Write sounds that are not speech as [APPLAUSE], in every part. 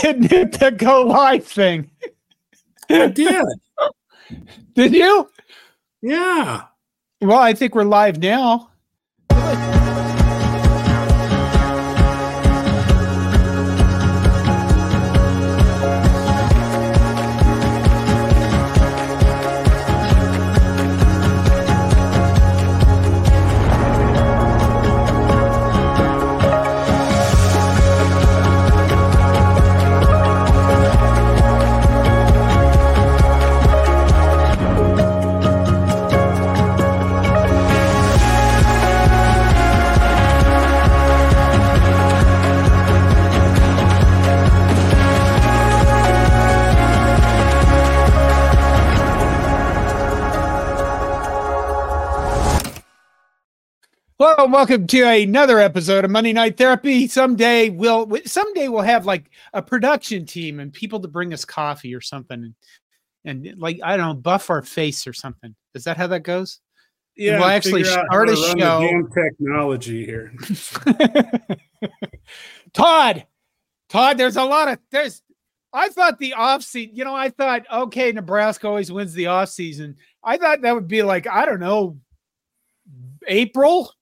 didn't hit the go live thing. I did. Did you? Yeah. Well, I think we're live now. Well, welcome to another episode of Monday Night Therapy. Someday we'll someday we'll have like a production team and people to bring us coffee or something, and, and like I don't know, buff our face or something. Is that how that goes? Yeah. we'll actually start a show. technology here. [LAUGHS] Todd, Todd, there's a lot of there's. I thought the off season, you know, I thought okay, Nebraska always wins the off season. I thought that would be like I don't know, April,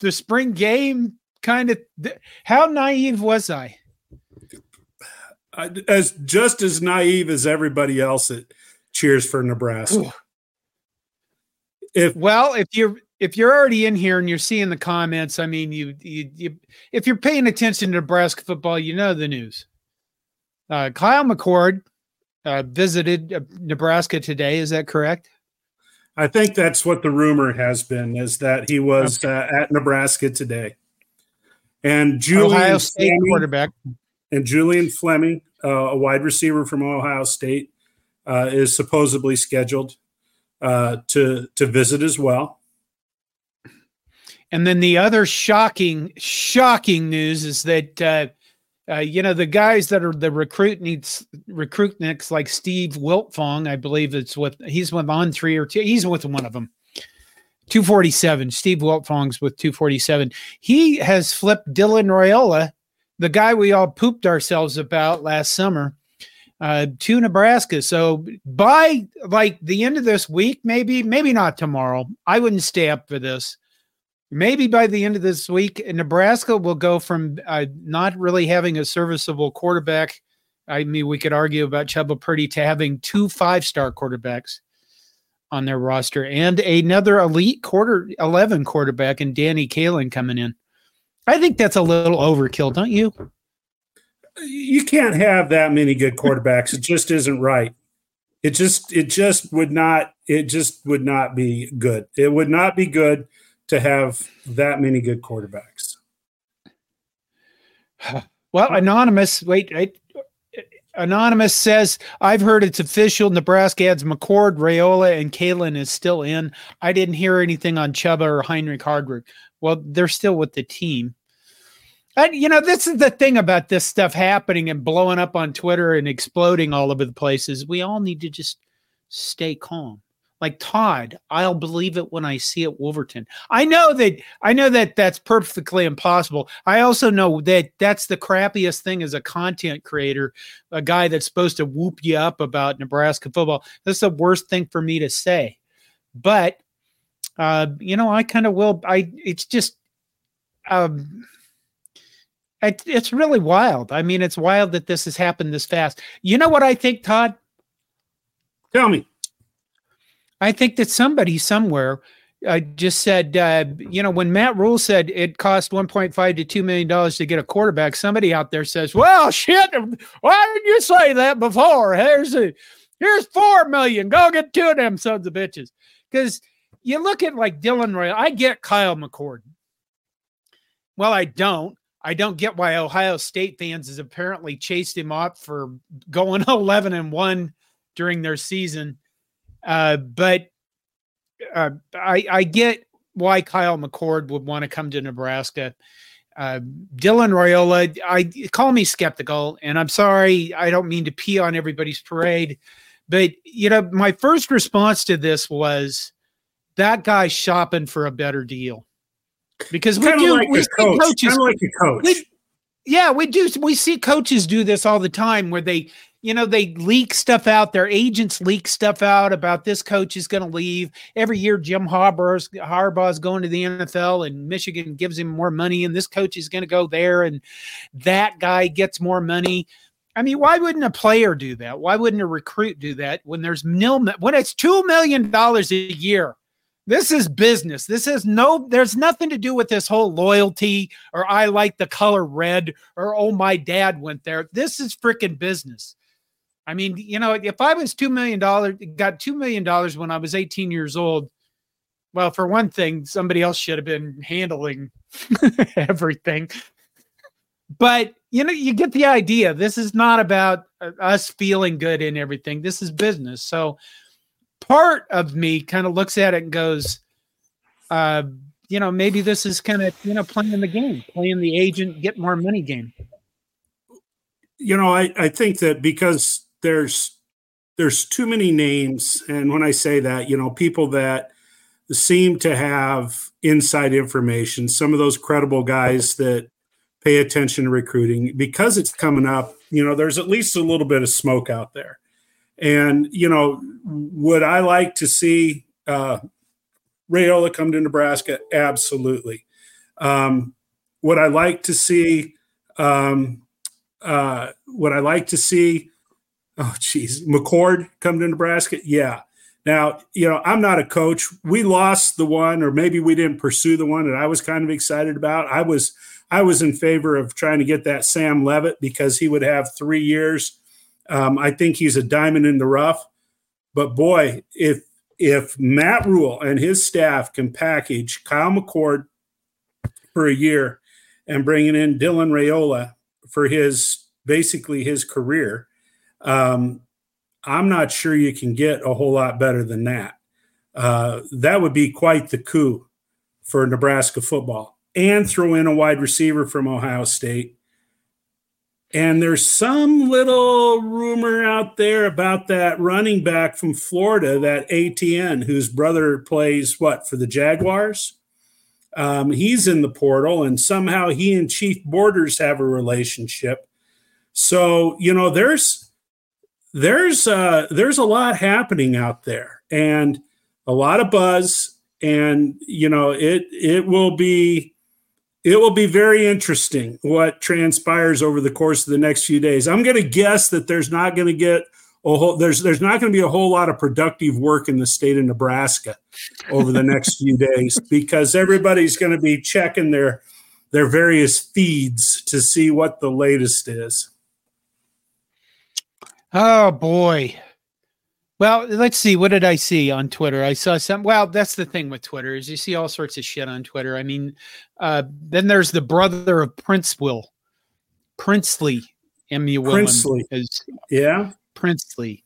the spring game kind of. How naive was I? I, as just as naive as everybody else that cheers for Nebraska. Ooh. If Well, if you're if you're already in here and you're seeing the comments, I mean, you you, you if you're paying attention to Nebraska football, you know the news. Uh, Kyle McCord uh, visited uh, Nebraska today. Is that correct? I think that's what the rumor has been is that he was uh, at Nebraska today, and Julian Ohio State Fleming, quarterback. and Julian Fleming, uh, a wide receiver from Ohio State, uh, is supposedly scheduled uh, to to visit as well. And then the other shocking, shocking news is that uh, you know the guys that are the recruitniks, recruitniks like Steve Wiltfong, I believe it's with he's with on three or two. He's with one of them. 247. Steve Wiltfong's with 247. He has flipped Dylan Raiola, the guy we all pooped ourselves about last summer, uh, to Nebraska. So by like the end of this week, maybe, maybe not tomorrow. I wouldn't stay up for this maybe by the end of this week, Nebraska will go from uh, not really having a serviceable quarterback. I mean, we could argue about Chubba Purdy to having two five star quarterbacks on their roster and another elite quarter 11 quarterback and Danny Kaelin coming in. I think that's a little overkill, don't you? You can't have that many good quarterbacks. it just isn't right. It just it just would not it just would not be good. It would not be good to have that many good quarterbacks. [SIGHS] Well, anonymous, wait. Anonymous says, I've heard it's official. Nebraska adds McCord, Raiola, and Kaelin is still in. I didn't hear anything on Chubba or Heinrich Haarberg. Well, they're still with the team. And, you know, this is the thing about this stuff happening and blowing up on Twitter and exploding all over the places. We all need to just stay calm like Todd, I'll believe it when I see it Wolverton. I know that I know that that's perfectly impossible. I also know that that's the crappiest thing as a content creator, a guy that's supposed to whoop you up about Nebraska football. That's the worst thing for me to say. But uh, you know, I kind of will I it's just um it, it's really wild. I mean, it's wild that this has happened this fast. You know what I think, Todd? Tell me. I think that somebody somewhere uh, just said, uh, you know, when Matt Rhule said it cost 1.5 to 2 million dollars to get a quarterback, somebody out there says, "Well, shit, why didn't you say that before? Here's a, here's four million. Go get two of them sons of bitches." Because you look at like Dylan Roy, I get Kyle McCord. Well, I don't. I don't get why Ohio State fans has apparently chased him up for going [LAUGHS] 11 and one during their season. Uh, but uh, I, I get why Kyle McCord would want to come to Nebraska. Uh, Dylan Raiola, I call me skeptical, and I'm sorry, I don't mean to pee on everybody's parade, but you know, my first response to this was that guy's shopping for a better deal because we do like we see coach. coaches like a coach. we- yeah, we do. We see coaches do this all the time where they, you know, they leak stuff out. Their agents leak stuff out about this coach is going to leave. Every year, Jim Harbaugh's, Harbaugh's going to the NFL and Michigan gives him more money, and this coach is going to go there, and that guy gets more money. I mean, why wouldn't a player do that? Why wouldn't a recruit do that when there's nil when it's two million dollars a year? This is business. This has no, there's nothing to do with this whole loyalty or I like the color red or oh, my dad went there. This is freaking business. I mean, you know, if I was $2 million, got $2 million when I was 18 years old, well, for one thing, somebody else should have been handling [LAUGHS] everything. But, you know, you get the idea. This is not about uh, us feeling good in everything. This is business. So, part of me kind of looks at it and goes, uh, you know, maybe this is kind of, you know, playing the game, playing the agent, get more money game. You know, I, I think that because there's there's too many names, and when I say that, you know, people that seem to have inside information, some of those credible guys that pay attention to recruiting, because it's coming up, you know, there's at least a little bit of smoke out there. And you know, would I like to see uh, Raiola come to Nebraska? Absolutely. Um, would I like to see? Um, uh, would I like to see? Oh, geez, McCord come to Nebraska? Yeah. Now, you know, I'm not a coach. We lost the one, or maybe we didn't pursue the one that I was kind of excited about. I was, I was in favor of trying to get that Sam Leavitt because he would have three years um, I think he's a diamond in the rough. But boy, if if Matt Rhule and his staff can package Kyle McCord for a year and bringing in Dylan Raiola for his basically his career, um, I'm not sure you can get a whole lot better than that. Uh, that would be quite the coup for Nebraska football. And throw in a wide receiver from Ohio State and there's some little rumor out there about that running back from Florida, that Etienne, whose brother plays what for the Jaguars. Um, he's in the portal, and somehow he and Chief Borders have a relationship. So you know, there's there's uh, there's a lot happening out there, and a lot of buzz, and you know, it it will be it will be very interesting what transpires over the course of the next few days. I'm going to guess that there's not going to get a whole there's there's not going to be a whole lot of productive work in the state of Nebraska over the next few days [LAUGHS] because everybody's going to be checking their their various feeds to see what the latest is. Oh boy. Well, let's see. What did I see on Twitter? I saw some. Well, that's the thing with Twitter is you see all sorts of shit on Twitter. I mean, uh, then there's the brother of Princewill, Princely, U Princely, is yeah, Princely.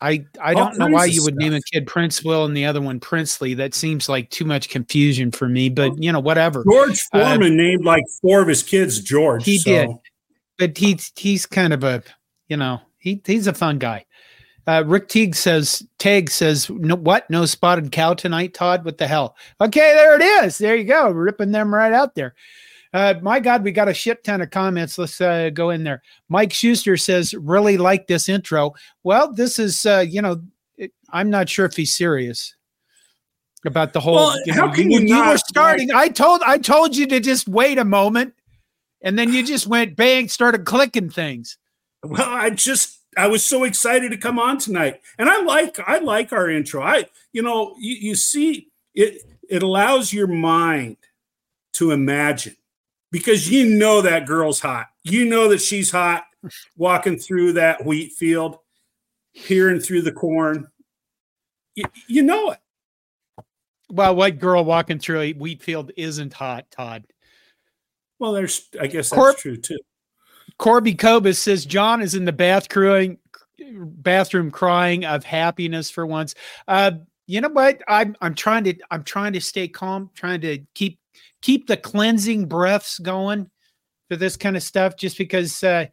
I I don't oh, know why you would stuff. name a kid Princewill and the other one Princely. That seems like too much confusion for me. But you know, whatever. George uh, Foreman uh, named like four of his kids George. He so. did, but he's he's kind of a you know he he's a fun guy. Uh, Rick Teague says, Tag says, no, what? No spotted cow tonight, Todd? What the hell? Okay, there it is. There you go. Ripping them right out there. Uh, my God, we got a shit ton of comments. Let's uh, go in there. Mike Schuster says, really like this intro. Well, this is, uh, you know, it, I'm not sure if he's serious about the whole. Well, you know, how can you, you, you were starting? Like, I told, I told you to just wait a moment, and then you just went bang, started clicking things. Well, I just I was so excited to come on tonight. And I like I like our intro. I you know, you, you see it it allows your mind to imagine because you know that girl's hot. You know that she's hot walking through that wheat field, peering through the corn. You, you know it. Well, what girl walking through a wheat field isn't hot, Todd? Well, there's I guess that's Corp- true too. Corby Cobus says John is in the bath bathroom bathroom crying of happiness for once. Uh, you know what? I'm I'm trying to I'm trying to stay calm, trying to keep keep the cleansing breaths going for this kind of stuff. Just because, uh,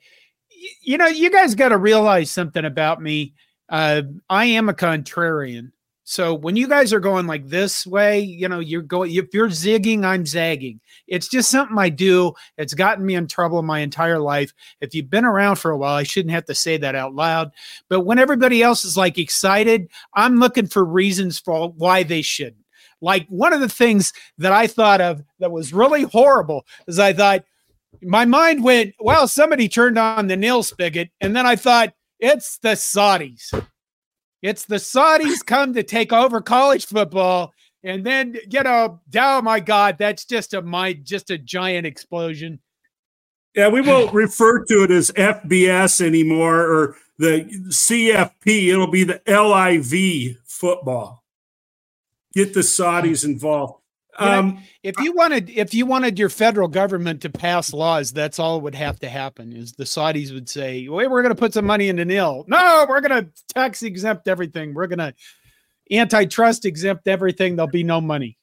y- you know, you guys got to realize something about me. Uh, I am a contrarian. So when you guys are going like this way, you know, you're going, if you're zigging, I'm zagging. It's just something I do. It's gotten me in trouble my entire life. If you've been around for a while, I shouldn't have to say that out loud. But when everybody else is like excited, I'm looking for reasons for why they shouldn't. Like one of the things that I thought of that was really horrible is I thought, my mind went, well, somebody turned on the nil spigot. And then I thought, it's the Saudis. It's the Saudis come to take over college football. And then, you know, oh my God, that's just a my just a giant explosion. Yeah, we won't [SIGHS] refer to it as FBS anymore or the CFP. It'll be the LIV football. Get the Saudis involved. Um, if you wanted, if you wanted your federal government to pass laws, that's all would have to happen. Is the Saudis would say, "Well, we're going to put some money into nil. No, we're going to tax exempt everything. We're going to antitrust exempt everything. There'll be no money."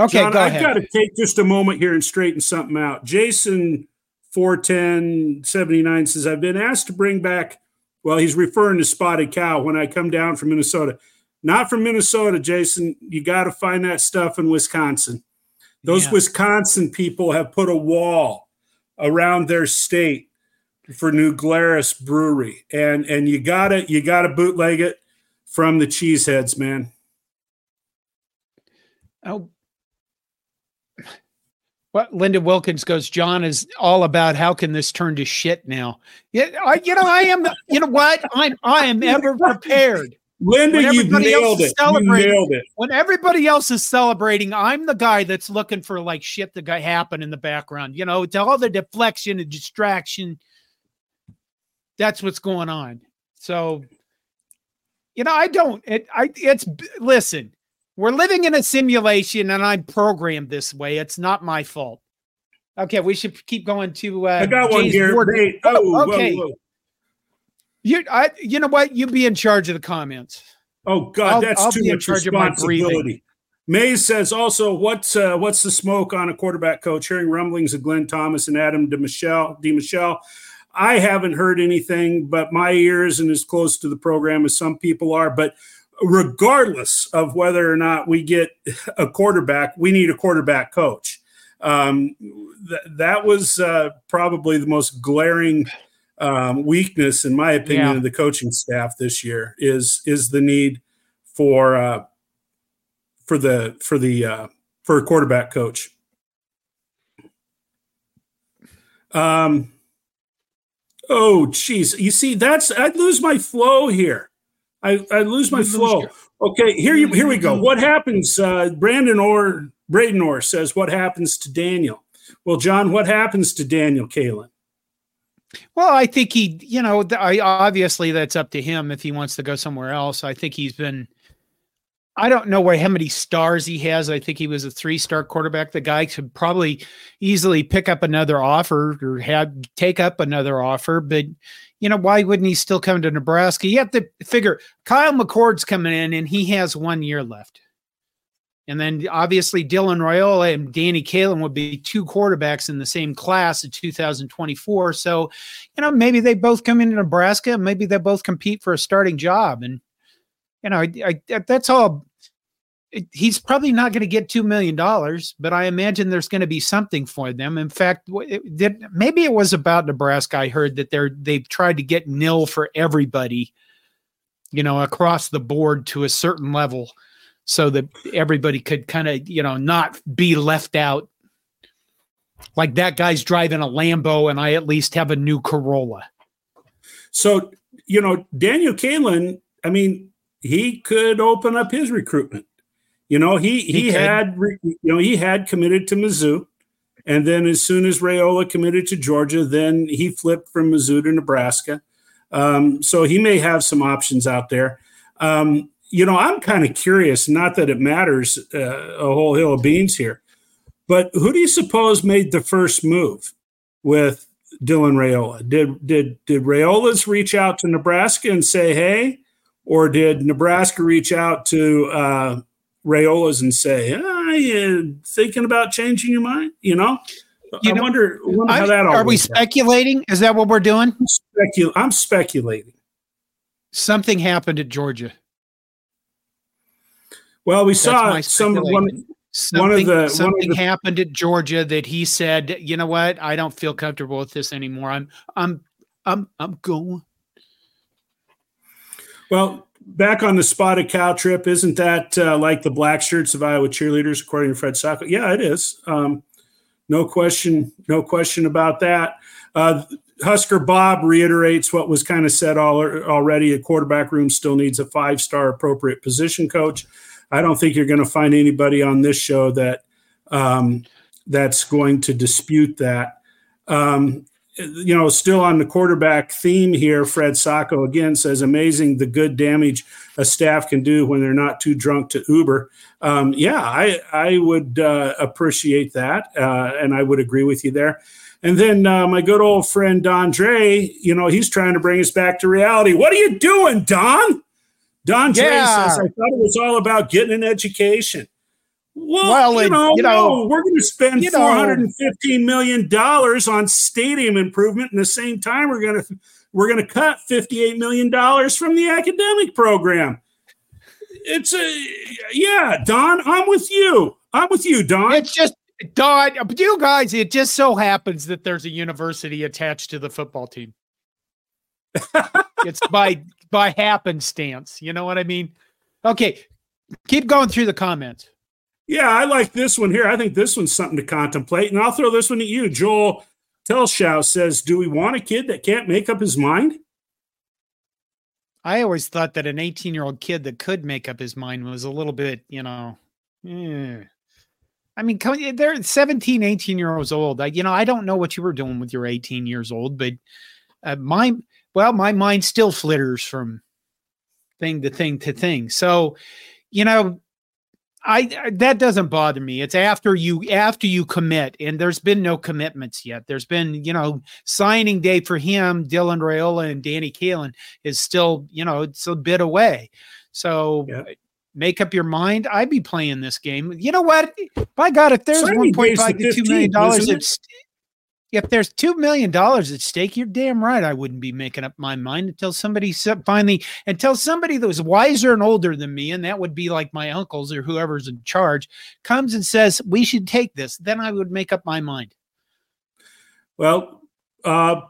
Okay, John, I've got to take just a moment here and straighten something out. Jason 41079 says, I've been asked to bring back, well, he's referring to Spotted Cow when I come down from Minnesota. Not from Minnesota, Jason. You got to find that stuff in Wisconsin. Those yeah. Wisconsin people have put a wall around their state for New Glarus Brewery, and and you gotta you gotta bootleg it from the cheeseheads, man. Oh, what Linda Wilkins goes, John is all about how can this turn to shit now? Yeah, I, you know, I am. You know what? I'm I am ever prepared. Linda, you nailed it. You nailed it. When everybody else is celebrating, I'm the guy that's looking for like shit to happen in the background. You know, to all the deflection and distraction. That's what's going on. So, you know, I don't. It, I. It's listen. We're living in a simulation, and I'm programmed this way. It's not my fault. Okay, we should keep going to. Uh, I got one here. oh, okay. Whoa, whoa. You, I, you know what? You be in charge of the comments. Oh God, I'll, that's I'll too much responsibility. Mays says also, what's uh, what's the smoke on a quarterback coach? Hearing rumblings of Glenn Thomas and Adam DiMichele. DiMichele. I haven't heard anything, but my ear isn't as close to the program as some people are. But regardless of whether or not we get a quarterback, we need a quarterback coach. Um, th- that was uh, probably the most glaring um, weakness, in my opinion, yeah. of the coaching staff this year is is the need for uh, for the for the uh, for a quarterback coach. Um. Oh, geez. You see, that's I'd lose my flow here. I I lose my flow. Okay, here you here we go. What happens? Uh, Brandon or Braden Orr says, "What happens to Daniel?" Well, John, what happens to Daniel Kaelin? Well, I think he, you know, I obviously that's up to him if he wants to go somewhere else. I think he's been. I don't know where how many stars he has. I think he was a three-star quarterback. The guy could probably easily pick up another offer or have take up another offer, but you know why wouldn't he still come to Nebraska? You have to figure Kyle McCord's coming in and he has one year left. And then obviously Dylan Raiola and Danny Kaelin would be two quarterbacks in the same class in 2024. So, you know, maybe they both come into Nebraska. Maybe they both compete for a starting job. And, you know, I, I, that's all. He's probably not going to get $2 million, but I imagine there's going to be something for them. In fact, it maybe it was about Nebraska. I heard that they're, they've tried to get nil for everybody, you know, across the board to a certain level so that everybody could kind of you know not be left out. Like that guy's driving a lambo and i at least have a new corolla. So you know daniel Kaelin, i mean he could open up his recruitment. You know he he, he had you know he had committed to mizzou and then as soon as raiola committed to georgia then he flipped from mizzou to nebraska. Um, so he may have some options out there. Um, you know, I'm kind of curious, not that it matters uh, a whole hill of beans here, but who do you suppose made the first move with Dylan Raiola? Did did did Raiola's reach out to Nebraska and say, "Hey," or did Nebraska reach out to uh, Raiola's and say, "Are you thinking about changing your mind?" You know, you I know, wonder, wonder how that all. Are we speculating? Out. Is that what we're doing? I'm, specu- I'm speculating. Something happened at Georgia. Well, we saw some one, something, one of the something of the, happened at Georgia that he said, you know what, I don't feel comfortable with this anymore. I'm I'm I'm I'm going. Well, back on the spotted cow trip, isn't that uh, like the black shirts of Iowa cheerleaders, according to Fred Sacco? Yeah, it is. Um, no question, no question about that. Uh, Husker Bob reiterates what was kind of said all, already. A quarterback room still needs a five star appropriate position coach. I don't think you're going to find anybody on this show that um, that's going to dispute that. Um, you know, still on the quarterback theme here, Fred Sacco again says, amazing the good damage a staff can do when they're not too drunk to Uber. Um, yeah, I, I would uh, appreciate that. Uh, and I would agree with you there. And then uh, my good old friend Don Dre, you know, he's trying to bring us back to reality. What are you doing, Don? Don Dre yeah. says, I thought it was all about getting an education. Well, well you, know, you know no, we're going to spend four hundred and fifteen million dollars on stadium improvement, and the same time we're going to we're going to cut fifty eight million dollars from the academic program. It's a yeah, Don. I'm with you. I'm with you, Don. It's just Don. But you guys. It just so happens that there's a university attached to the football team. [LAUGHS] it's by by happenstance. You know what I mean? Okay, keep going through the comments. Yeah, I like this one here. I think this one's something to contemplate. And I'll throw this one at you. Joel Telshow says, Do we want a kid that can't make up his mind? I always thought that an 18 year old kid that could make up his mind was a little bit, you know, eh. I mean, they're 17, 18 years old. I, you know, I don't know what you were doing with your 18 years old, but uh, my, well, my mind still flitters from thing to thing to thing. So, you know, I that doesn't bother me. It's after you after you commit, and there's been no commitments yet. There's been, you know, signing day for him, Dylan Raiola and Danny Kaelin is still, you know, it's a bit away. So yeah. make up your mind. I'd be playing this game. You know what? By God, if there's one point five to two million dollars, it's if there's two million dollars at stake, you're damn right. I wouldn't be making up my mind until somebody finally, until somebody that was wiser and older than me, and that would be like my uncles or whoever's in charge, comes and says we should take this. Then I would make up my mind. Well, uh,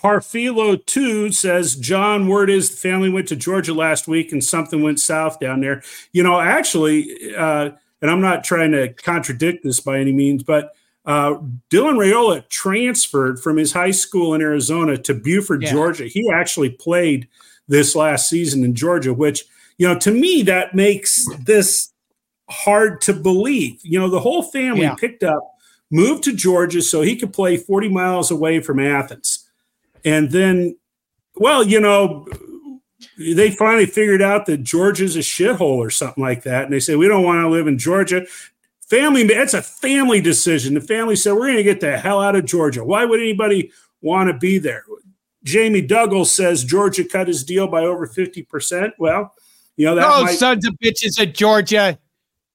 Parfilo two says John. Word is the family went to Georgia last week, and something went south down there. You know, actually, uh, and I'm not trying to contradict this by any means, but uh, Dylan Raiola transferred from his high school in Arizona to Buford, yeah. Georgia. He actually played this last season in Georgia, which, you know, to me, that makes this hard to believe. You know, the whole family yeah. picked up, moved to Georgia so he could play 40 miles away from Athens. And then, well, you know, they finally figured out that Georgia's a shithole or something like that. And they said, we don't want to live in Georgia. Family, that's a family decision. The family said, We're going to get the hell out of Georgia. Why would anybody want to be there? Jamie Douglas says Georgia cut his deal by over 50%. Well, you know, that oh, might, sons of bitches at Georgia.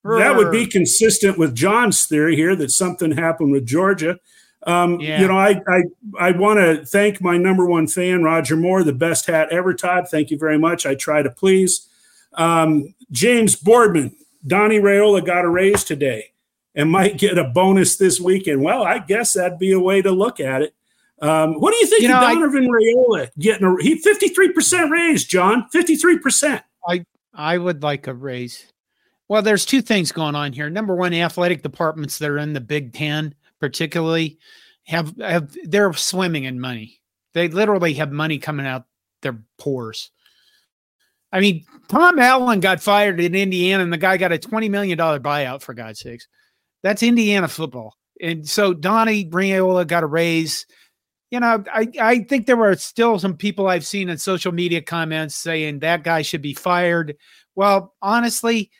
That would be consistent with John's theory here that something happened with Georgia. Um, yeah. You know, I I, I want to thank my number one fan, Roger Moore, the best hat ever, Todd. Thank you very much. I try to please. Um, James Boardman, Donnie Raiola got a raise today and might get a bonus this weekend. Well, I guess that'd be a way to look at it. Um, what do you think you know, of Donovan I, Raiola getting a he 53% raise, John? 53%. I I would like a raise. Well, there's two things going on here. Number one, athletic departments that are in the Big Ten, particularly, have have they're swimming in money. They literally have money coming out their pores. I mean, Tom Allen got fired in Indiana, and the guy got a twenty million dollar buyout for God's sakes. That's Indiana football, and so Donnie Raiola got a raise. You know, I I think there were still some people I've seen in social media comments saying that guy should be fired. Well, honestly,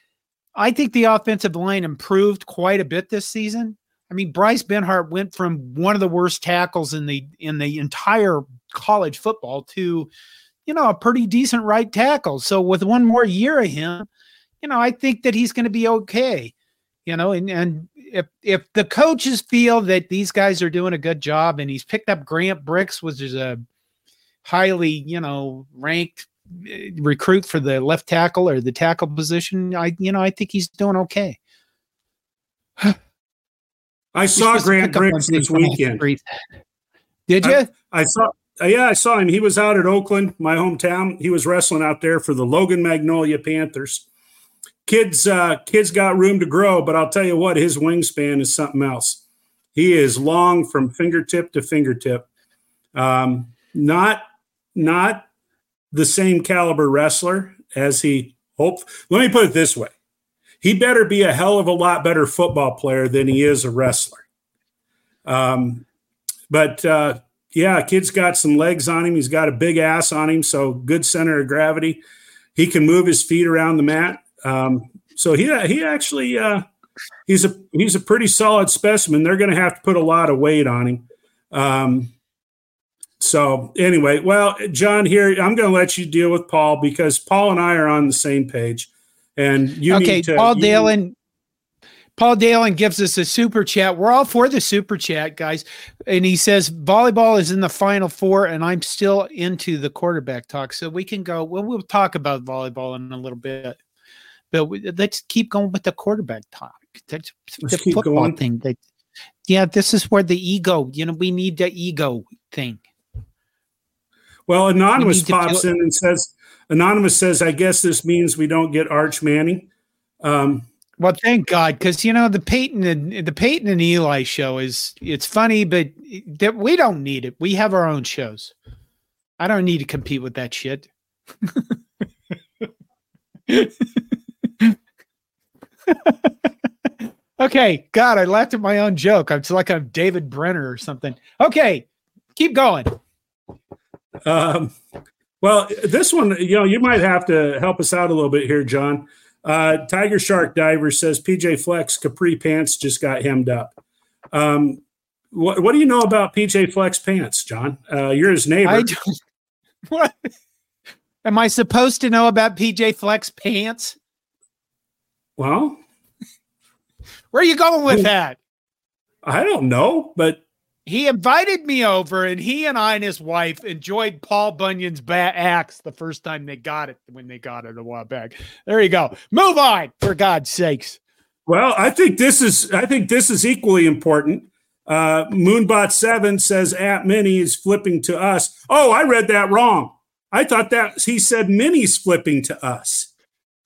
I think the offensive line improved quite a bit this season. I mean, Bryce Benhart went from one of the worst tackles in the in the entire college football to you know, a pretty decent right tackle. So with one more year of him, you know, I think that he's going to be okay. You know, and and if if the coaches feel that these guys are doing a good job, and he's picked up Grant Brix, which is a highly you know ranked eh, recruit for the left tackle or the tackle position, I you know I think he's doing okay. [SIGHS] I saw Grant Brix this weekend. Did you? I, I saw. Uh, yeah, I saw him. He was out at Oakland, my hometown. He was wrestling out there for the Logan Magnolia Panthers. Kids, uh, kids got room to grow, but I'll tell you what, his wingspan is something else. He is long from fingertip to fingertip. Um, not, not the same caliber wrestler as he hoped. Let me put it this way: he better be a hell of a lot better football player than he is a wrestler. Um, but uh, yeah, kid's got some legs on him. He's got a big ass on him, so good center of gravity. He can move his feet around the mat. Um, so he he actually uh, he's a he's a pretty solid specimen. They're going to have to put a lot of weight on him. Um, so anyway, well, John, here I'm going to let you deal with Paul because Paul and I are on the same page, and you okay. To, Paul Dalen, Paul Dalen gives us a super chat. We're all for the super chat, guys, and he says volleyball is in the final four, and I'm still into the quarterback talk, so we can go. Well, we'll talk about volleyball in a little bit, but we, let's keep going with the quarterback talk. That's let's the football going. thing. That, yeah, this is where the ego. You know, we need the ego thing. Well, Anonymous pops in and says, Anonymous says, I guess this means we don't get Arch Manning. Um, well, thank God, because you know the Peyton and the Peyton and Eli show is it's funny, but that we don't need it. We have our own shows. I don't need to compete with that shit. [LAUGHS] okay, God, I laughed at my own joke. It's like I'm David Brenner or something. Okay, keep going. Um, well, this one, you know, you might have to help us out a little bit here, John. Uh, Tiger Shark Diver says PJ Fleck's capri pants just got hemmed up. Um, what, what do you know about PJ Fleck's pants, John? Uh, you're his neighbor. I [LAUGHS] what? Am I supposed to know about PJ Fleck's pants? Well, where are you going with that? I don't know, but he invited me over, and he and I and his wife enjoyed Paul Bunyan's bat axe the first time they got it when they got it a while back. There you go. Move on, for God's sakes. Well, I think this is I think this is equally important. Uh, Moonbot Seven says at Minnie is flipping to us. Oh, I read that wrong. I thought that he said Minnie's flipping to us.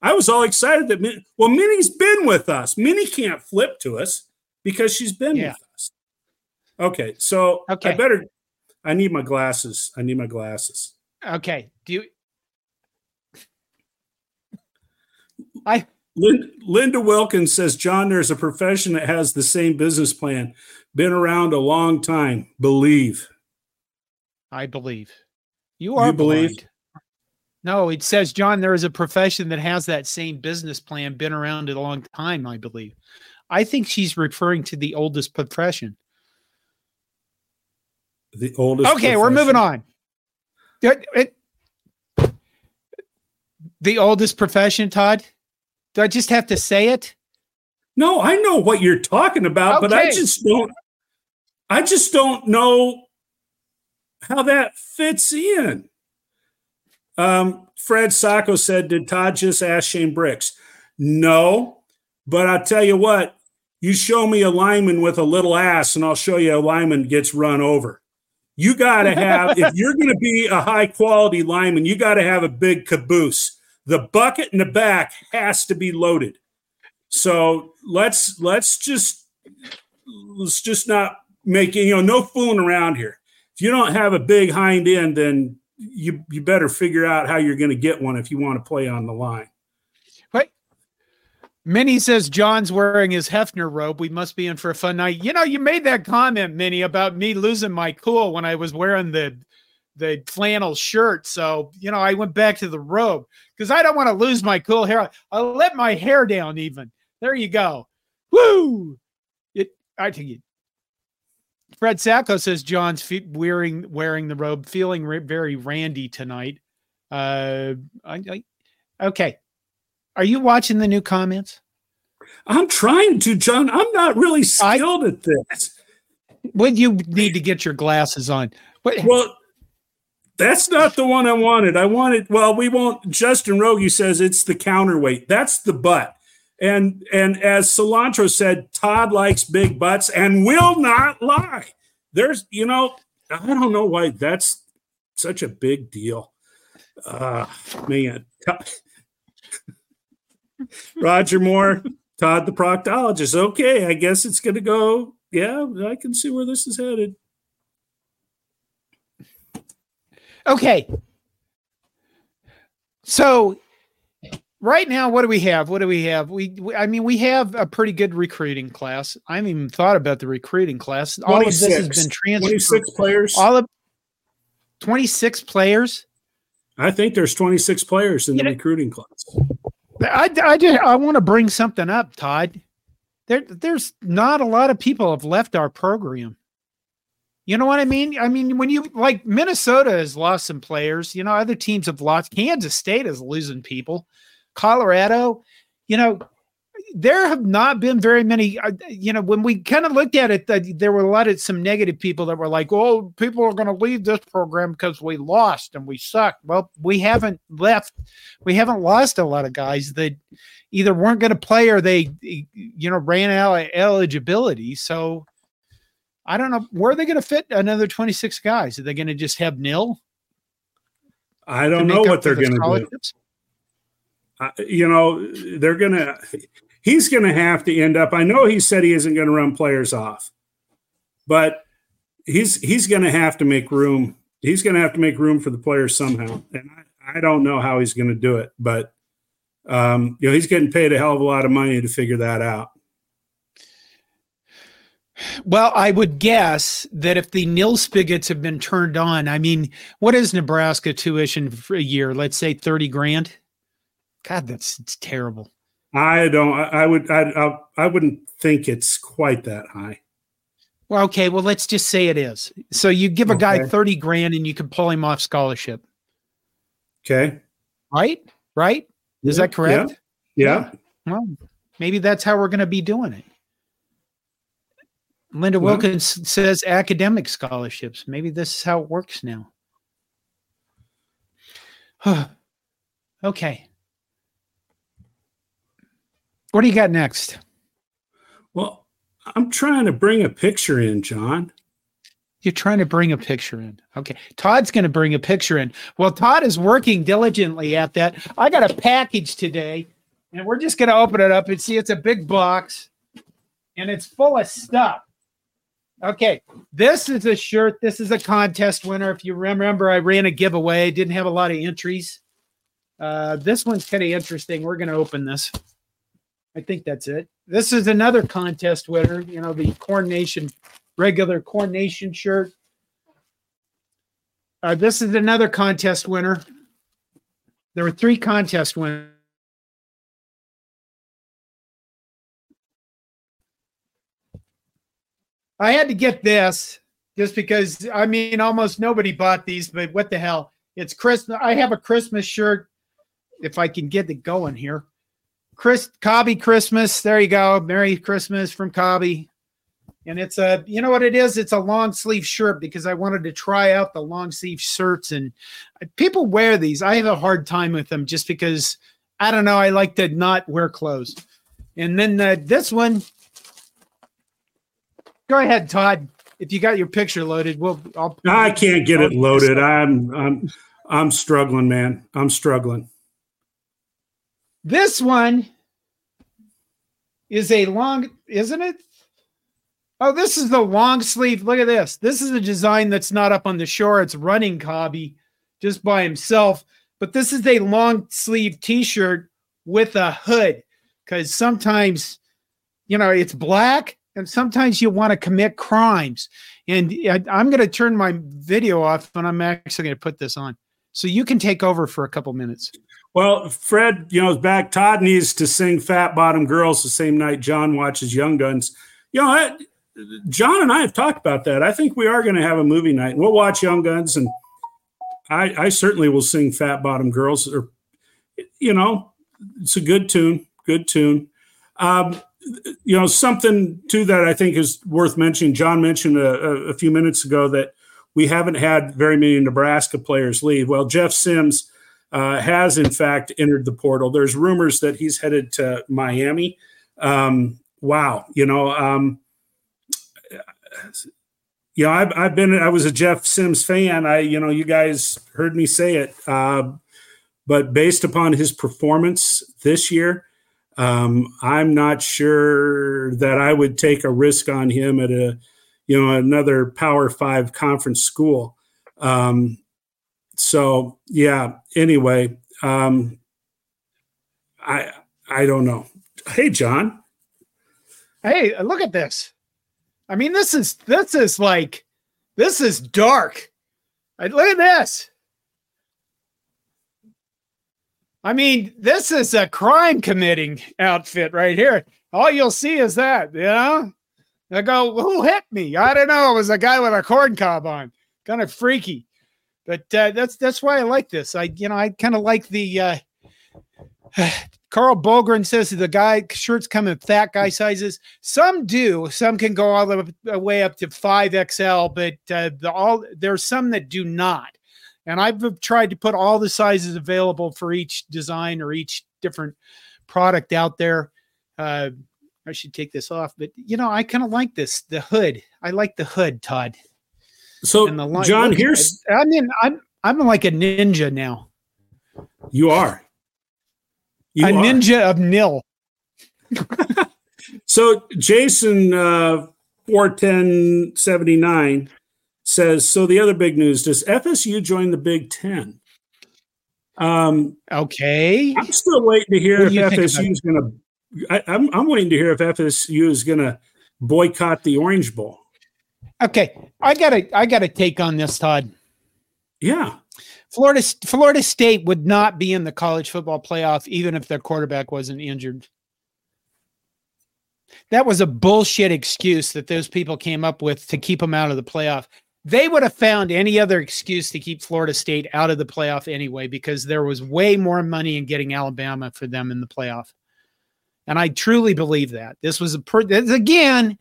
I was all excited that Min- well, Minnie's been with us. Minnie can't flip to us because she's been Yeah. with us. Okay, so Okay. I better. I need my glasses. I need my glasses. Okay. Do you? [LAUGHS] I Lin- Linda Wilkins says, John, there's a profession that has the same business plan. Been around a long time. Believe. I believe. You are You believe? blind. No, it says, John, there is a profession that has that same business plan, been around a long time, I believe. I think she's referring to the oldest profession. The oldest. Okay, we're moving on. It- it- the oldest profession, Todd? Do I just have to say it? No, I know what you're talking about, but I just don't. I just don't know how that fits in. Um, Fred Sacco said, "Did Todd just ask Shane Bricks?" No, but I'll tell you what. You show me a lineman with a little ass, and I'll show you a lineman gets run over. You got to [LAUGHS] have, if you're going to be a high quality lineman, you got to have a big caboose. The bucket in the back has to be loaded. So let's let's just let's just not make you know no fooling around here. If you don't have a big hind end, then you you better figure out how you're going to get one if you want to play on the line. Minnie says John's wearing his Hefner robe. We must be in for a fun night. You know, you made that comment, Minnie, about me losing my cool when I was wearing the the flannel shirt. So, you know, I went back to the robe because I don't want to lose my cool hair. I let my hair down even. There you go. Woo! It I think it. Fred Sacco says John's fe- wearing wearing the robe, feeling re- very randy tonight. Uh, I, I okay. Are you watching the new comments? I'm trying to, John. I'm not really skilled at this. Well, you need to get your glasses on. Well, That's not the one I wanted. I wanted, well, we won't. Justin Rogie says it's the counterweight. That's the butt. And and as Cilantro said, Todd likes big butts and will not lie. There's, you know, I don't know why that's such a big deal. Uh man. Roger Moore, Todd the proctologist. Okay, I guess it's gonna go. Yeah, I can see where this is headed. Okay. So right now, what do we have? What do we have? We, we, I mean, we have a pretty good recruiting class. I haven't even thought about the recruiting class. All of this has been transferred. 26 players. All of 26 players. I think there's 26 players in you the know, recruiting class. I, I, just, I want to bring something up, Todd. There, there's not a lot of people have left our program. You know what I mean? I mean, when you like Minnesota has lost some players, you know, other teams have lost. Kansas State is losing people. Colorado, you know, there have not been very many. Uh, you know, when we kind of looked at it, uh, there were a lot of some negative people that were like, "Oh, people are going to leave this program because we lost and we suck." Well, we haven't left. We haven't lost a lot of guys that either weren't going to play or they, you know, ran out of eligibility. So I don't know where are they going to fit another twenty six guys. Are they going to just have nil? I don't know what they're going to do uh, you know, they're going to, he's going to have to end up. I know he said he isn't going to run players off, but he's, he's going to have to make room. He's going to have to make room for the players somehow. And I, I don't know how he's going to do it, but, um, you know, he's getting paid a hell of a lot of money to figure that out. Well, I would guess that if the nil spigots have been turned on, I mean, what is Nebraska tuition for a year? Let's say 30 grand. God, that's it's terrible. I don't. I, I would. I, I. I wouldn't think it's quite that high. Well, okay. Well, let's just say it is. So you give a okay. guy thirty grand, and you can pull him off scholarship. Okay. Right. Right. Is yeah. that correct? Yeah. yeah. Well, maybe that's how we're going to be doing it. Linda Wilkins well, says academic scholarships. Maybe this is how it works now. [SIGHS] okay. What do you got next? Well, I'm trying to bring a picture in, John. You're trying to bring a picture in. Okay. Todd's going to bring a picture in. Well, Todd is working diligently at that. I got a package today, and we're just going to open it up and see it's a big box and it's full of stuff. Okay. This is a shirt. This is a contest winner. If you remember, I ran a giveaway, didn't have a lot of entries. Uh, this one's kind of interesting. We're going to open this. I think that's it. This is another contest winner, you know, the Corn Nation regular Corn Nation shirt. Uh, this is another contest winner. There were three contest winners. I had to get this just because I mean almost nobody bought these, but what the hell? It's Christmas. I have a Christmas shirt if I can get it going here. Chris Cobby Christmas. There you go. Merry Christmas from Cobby. And it's a, you know what it is? It's a long sleeve shirt because I wanted to try out the long sleeve shirts and people wear these. I have a hard time with them just because I don't know. I like to not wear clothes. And then uh, this one, go ahead, Todd. If you got your picture loaded, we'll. I'll, I can't get it loaded. I'm, I'm, I'm struggling, man. I'm struggling. This one is a long, isn't it? Oh, this is the long sleeve. Look at this. This is a design that's not up on the shore. It's running Cobby just by himself. But this is a long sleeve t-shirt with a hood because sometimes, you know, it's black and sometimes you want to commit crimes. And I'm going to turn my video off and I'm actually going to put this on. So you can take over for a couple minutes. Well, Fred, you know, back. Todd needs to sing Fat Bottom Girls the same night John watches Young Guns. You know, I, John and I have talked about that. I think we are going to have a movie night. We'll watch Young Guns, and I, I certainly will sing Fat Bottom Girls. Or, you know, it's a good tune. Good tune. Um, you know, something too that I think is worth mentioning. John mentioned a, a few minutes ago that we haven't had very many Nebraska players leave. Well, Jeff Sims uh, has in fact entered the portal. There's rumors that he's headed to Miami. Um, wow, you know, um, you know, I've, I've been, I was a Jeff Sims fan. I, you know, you guys heard me say it, uh, but based upon his performance this year, um, I'm not sure that I would take a risk on him at a, you know, another Power Five conference school. Um, so yeah. Anyway, um, I I don't know. Hey, John. Hey, look at this. I mean, this is this is like this is dark. I, look at this. I mean, this is a crime committing outfit right here. All you'll see is that, you know? I go, who hit me? I don't know. It was a guy with a corn cob on. Kind of freaky. But uh, that's that's why I like this. I you know, I kind of like the uh [SIGHS] Carl Bogren says the guy shirts come in fat guy sizes. Some do. Some can go all the way up to five XL, but uh, the, all there's some that do not. And I've tried to put all the sizes available for each design or each different product out there. Uh, I should take this off, but you know, I kind of like this the hood. I like the hood, Todd. So, the John, here's I mean, I'm I'm like a ninja now. You are. You a are. ninja of nil. [LAUGHS] so Jason uh, 41079 says, so the other big news, does FSU join the Big Ten? Um, okay. I'm still waiting to hear if FSU is going to, I'm, I'm waiting to hear if FSU is going to boycott the Orange Bowl. Okay. I got to, I got to take on this, Todd. Yeah. Florida Florida State would not be in the college football playoff even if their quarterback wasn't injured. That was a bullshit excuse that those people came up with to keep them out of the playoff. They would have found any other excuse to keep Florida State out of the playoff anyway because there was way more money in getting Alabama for them in the playoff. And I truly believe that. This was a per- this, again,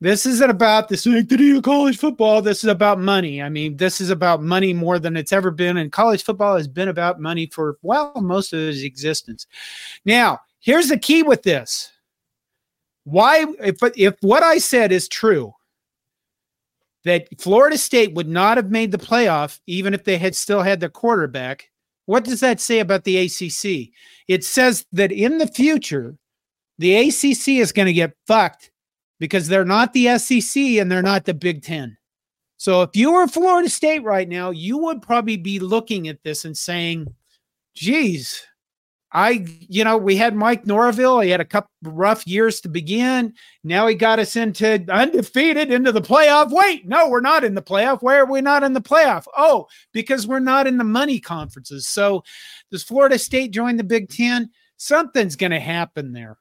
this isn't about the sanctity of college football. This is about money. I mean, this is about money more than it's ever been. And college football has been about money for, well, most of its existence. Now, here's the key with this. Why, if, if what I said is true, that Florida State would not have made the playoff even if they had still had their quarterback, what does that say about the ACC? It says that in the future, the ACC is going to get fucked because they're not the SEC and they're not the Big Ten. So if you were Florida State right now, you would probably be looking at this and saying, geez, I, you know, we had Mike Norvell. He had a couple rough years to begin. Now he got us into undefeated into the playoff. Wait, no, we're not in the playoff. Why are we not in the playoff? Oh, because we're not in the money conferences. So does Florida State join the Big Ten? Something's going to happen there.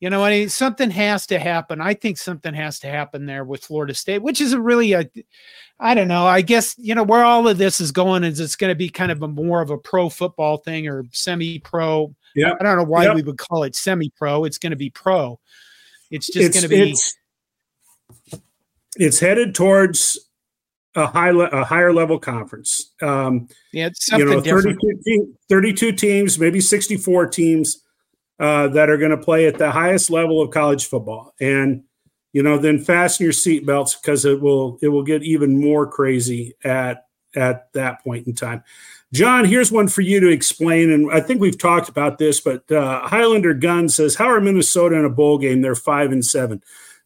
You know, I mean, something has to happen. I think something has to happen there with Florida State, which is a really a, I don't know. I guess you know where all of this is going is it's going to be kind of a more of a pro football thing or semi-pro. Yeah, I don't know why yep. we would call it semi-pro. It's going to be pro. It's just going to be. It's, it's headed towards a high le- a higher level conference. Um, yeah, it's something you know, 32, team, 32 teams, maybe 64 teams uh, that are going to play at the highest level of college football. And you know, then fasten your seatbelts because it will it will get even more crazy at at that point in time. John, here's one for you to explain, and I think we've talked about this, but uh, Highlander Gun says, "How are Minnesota in a bowl game? They're five and seven.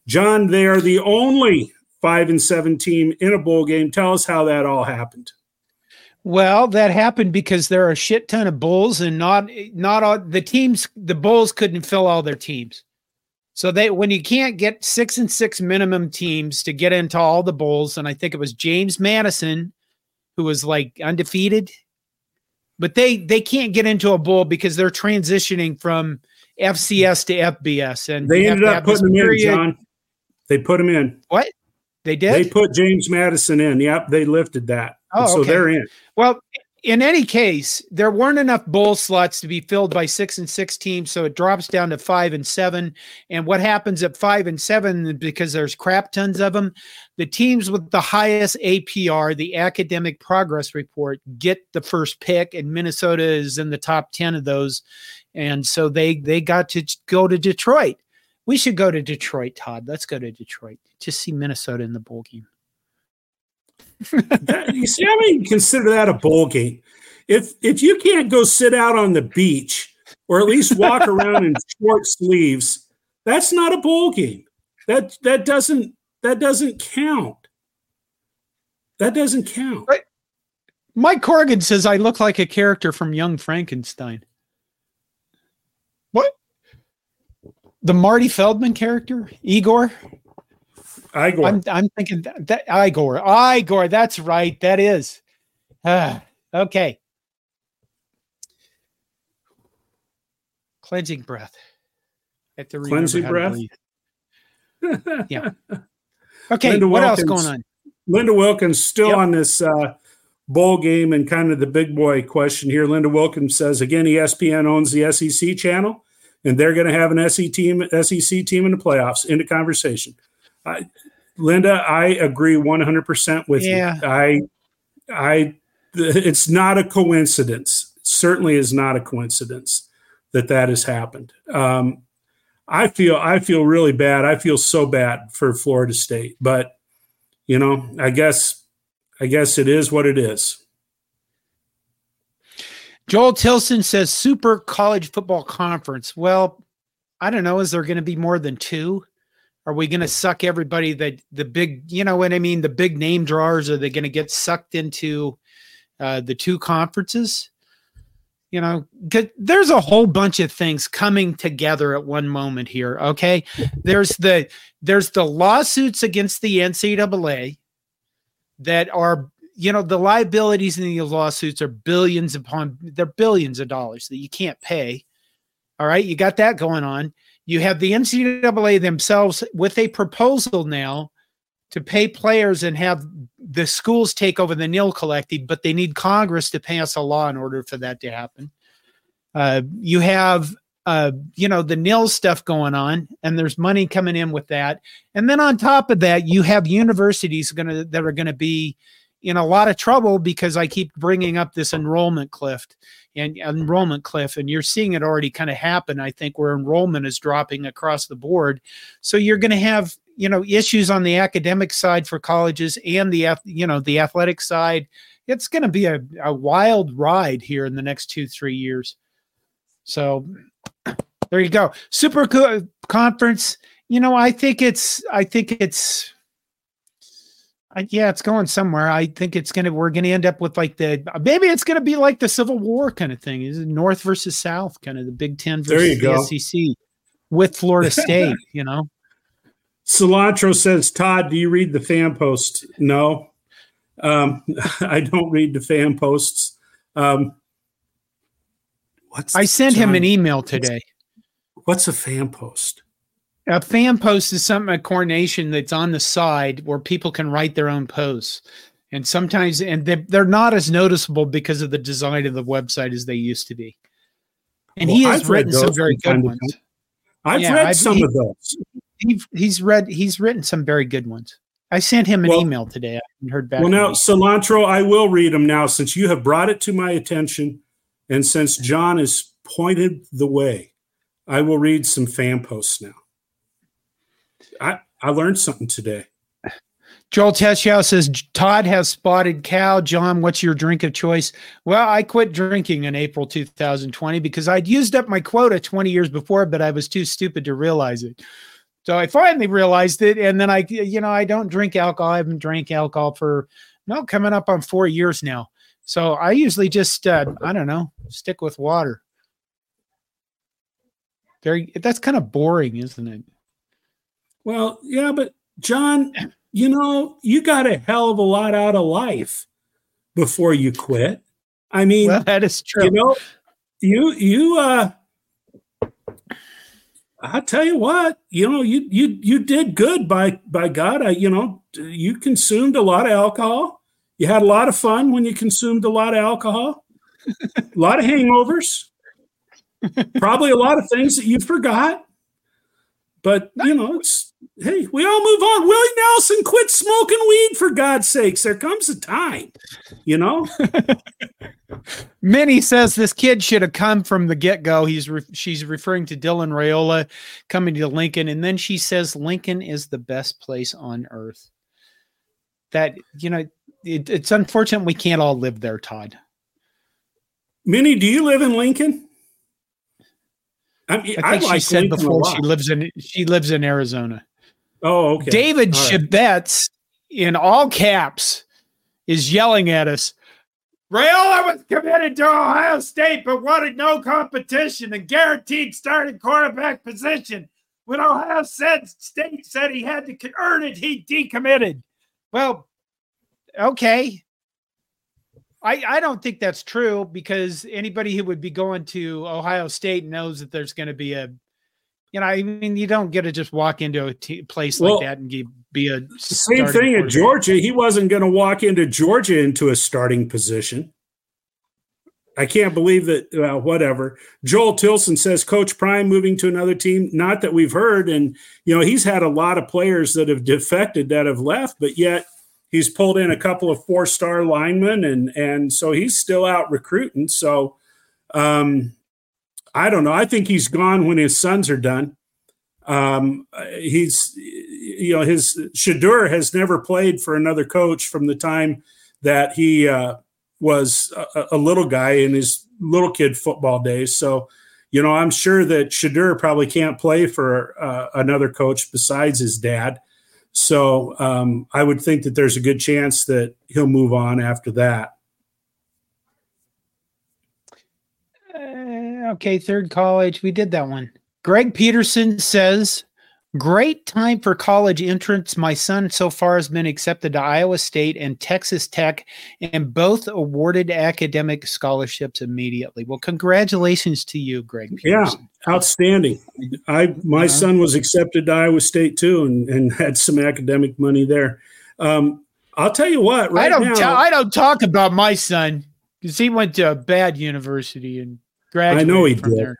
John, they are the only five and seven team in a bowl game. Tell us how that all happened. Well, that happened because there are a shit ton of bulls, and not not all the teams. The bulls couldn't fill all their teams, so they when you can't get six and six minimum teams to get into all the bulls, and I think it was James Madison who was like undefeated, but they they can't get into a bowl because they're transitioning from FCS to FBS, and they ended up putting them in. John, they put them in. What they did? They put James Madison in. Yep, they lifted that. Oh, so they're in. Well, in any case, there weren't enough bowl slots to be filled by six and six teams, so it drops down to five and seven. And what happens at five and seven, because there's crap tons of them, the teams with the highest APR, the academic progress report, get the first pick, and Minnesota is in the top ten of those. And so they they got to go to Detroit. We should go to Detroit, Todd. Let's go to Detroit. Just see Minnesota in the bowl game that, you see, I mean, consider that a bowl game. If if you can't go sit out on the beach or at least walk [LAUGHS] around in short sleeves, that's not a bowl game. That that doesn't that doesn't count. That doesn't count. Right. Mike Corrigan says I look like a character from Young Frankenstein. What? The Marty Feldman character, Igor? Igor. I'm, I'm thinking that, that Igor. Igor, that's right. That is. Ah, [SIGHS] okay. Cleansing breath. At the cleansing breath. [LAUGHS] yeah. Okay. Linda what Wilkins, else going on? Linda Wilkins still yep. on this uh, bowl game and kind of the big boy question here. Linda Wilkins says again, ESPN owns the SEC channel, and they're going to have an SEC team, SEC team in the playoffs. Into conversation. I, Linda, I agree 100% with yeah. you. I, I, it's not a coincidence. It certainly is not a coincidence that that has happened. Um, I feel, I feel really bad. I feel so bad for Florida State, but you know, I guess, I guess it is what it is. Joel Tilson says Super College Football Conference. Well, I don't know. Is there going to be more than two? Are we going to suck everybody that the big, you know what I mean? The big name drawers, are they going to get sucked into uh, the two conferences? You know, there's a whole bunch of things coming together at one moment here. Okay. There's the, there's the lawsuits against the NCAA that are, you know, the liabilities in the lawsuits are billions upon, they're billions of dollars that you can't pay. All right. You got that going on. You have the NCAA themselves with a proposal now to pay players and have the schools take over the nil collecting, but they need Congress to pass a law in order for that to happen. Uh, you have, uh, you know, the nil stuff going on, and there's money coming in with that. And then on top of that, you have universities gonna that are going to be in a lot of trouble because I keep bringing up this enrollment cliff and enrollment cliff, and you're seeing it already kind of happen. I think where enrollment is dropping across the board, so you're going to have you know issues on the academic side for colleges and the you know the athletic side. It's going to be a, a wild ride here in the next two three years. So there you go, super co- conference. You know, I think it's I think it's I, yeah, it's going somewhere. I think it's gonna. We're gonna end up with like the maybe it's gonna be like the Civil War kind of thing. Is it North versus South, kind of the Big Ten versus the SEC with Florida State? [LAUGHS] you know. Cilantro says, Todd, do you read the fan post? No, um, [LAUGHS] I don't read the fan posts. Um, what's I sent John, him an email today. What's a fan post? A fan post is something a coronation that's on the side where people can write their own posts. And sometimes, and they're not as noticeable because of the design of the website as they used to be. And well, he has I've written some very good ones. I've yeah, read I've, some he, of those. He, he's read, he's written some very good ones. I sent him an well, email today. I haven't heard back. Well, now, Cilantro, I will read them now since you have brought it to my attention and since John has pointed the way. I will read some fan posts now. I, I learned something today. Joel Teschau says Todd has spotted cow. John, what's your drink of choice? Well, I quit drinking in April 2020 because I'd used up my quota 20 years before, but I was too stupid to realize it. So I finally realized it, and then I, you know, I don't drink alcohol. I haven't drank alcohol for no coming up on four years now. So I usually just, uh, I don't know, stick with water. Very. That's kind of boring, isn't it? Well, yeah, but John, you know, you got a hell of a lot out of life before you quit. I mean, well, that is true. You know, you you uh I tell you what, you know, you you you did good by by God. I, you know, you consumed a lot of alcohol. You had a lot of fun when you consumed a lot of alcohol, a lot of hangovers, probably a lot of things that you forgot. But you know, it's hey, we all move on. Willie Nelson quit smoking weed for God's sakes. There comes a time, you know. [LAUGHS] Minnie says this kid should have come from the get go. He's re- she's referring to Dylan Raiola coming to Lincoln, and then she says Lincoln is the best place on earth. That you know, it, it's unfortunate we can't all live there, Todd. Minnie, do you live in Lincoln? I, mean, I think I like she said Lincoln before she lives in she lives in Arizona. Oh, okay. David right. in all caps is yelling at us. Raiola was committed to Ohio State, but wanted no competition and guaranteed starting quarterback position. When Ohio State said he had to earn it, he decommitted. Well, okay. I, I don't think that's true because anybody who would be going to Ohio State knows that there's going to be a, you know, I mean, you don't get to just walk into a t- place well, like that and be a same thing at Georgia. He wasn't going to walk into Georgia into a starting position. I can't believe that. Well, whatever. Joel Tilson says Coach Prime moving to another team. Not that we've heard, and you know he's had a lot of players that have defected that have left, but yet he's pulled in a couple of four star linemen and and so he's still out recruiting. So um, i don't know. I think he's gone when his sons are done. Um, he's you know his Shedeur has never played for another coach from the time that he uh, was a, a, little guy in his little kid football days. So you know i'm sure that Shedeur probably can't play for uh, another coach besides his dad so um, I would think that there's a good chance that he'll move on after that. Uh, okay, third college. We did that one. Greg Peterson says Great time for college entrance. My son so far has been accepted to Iowa State and Texas Tech, and both awarded academic scholarships immediately. Well, congratulations to you, Greg. Peterson. Yeah, outstanding. I my uh-huh. son was accepted to Iowa State too, and, and had some academic money there. Um, I'll tell you what. Right I don't. Now, I don't talk about my son because he went to a bad university and graduated. I know he did. There.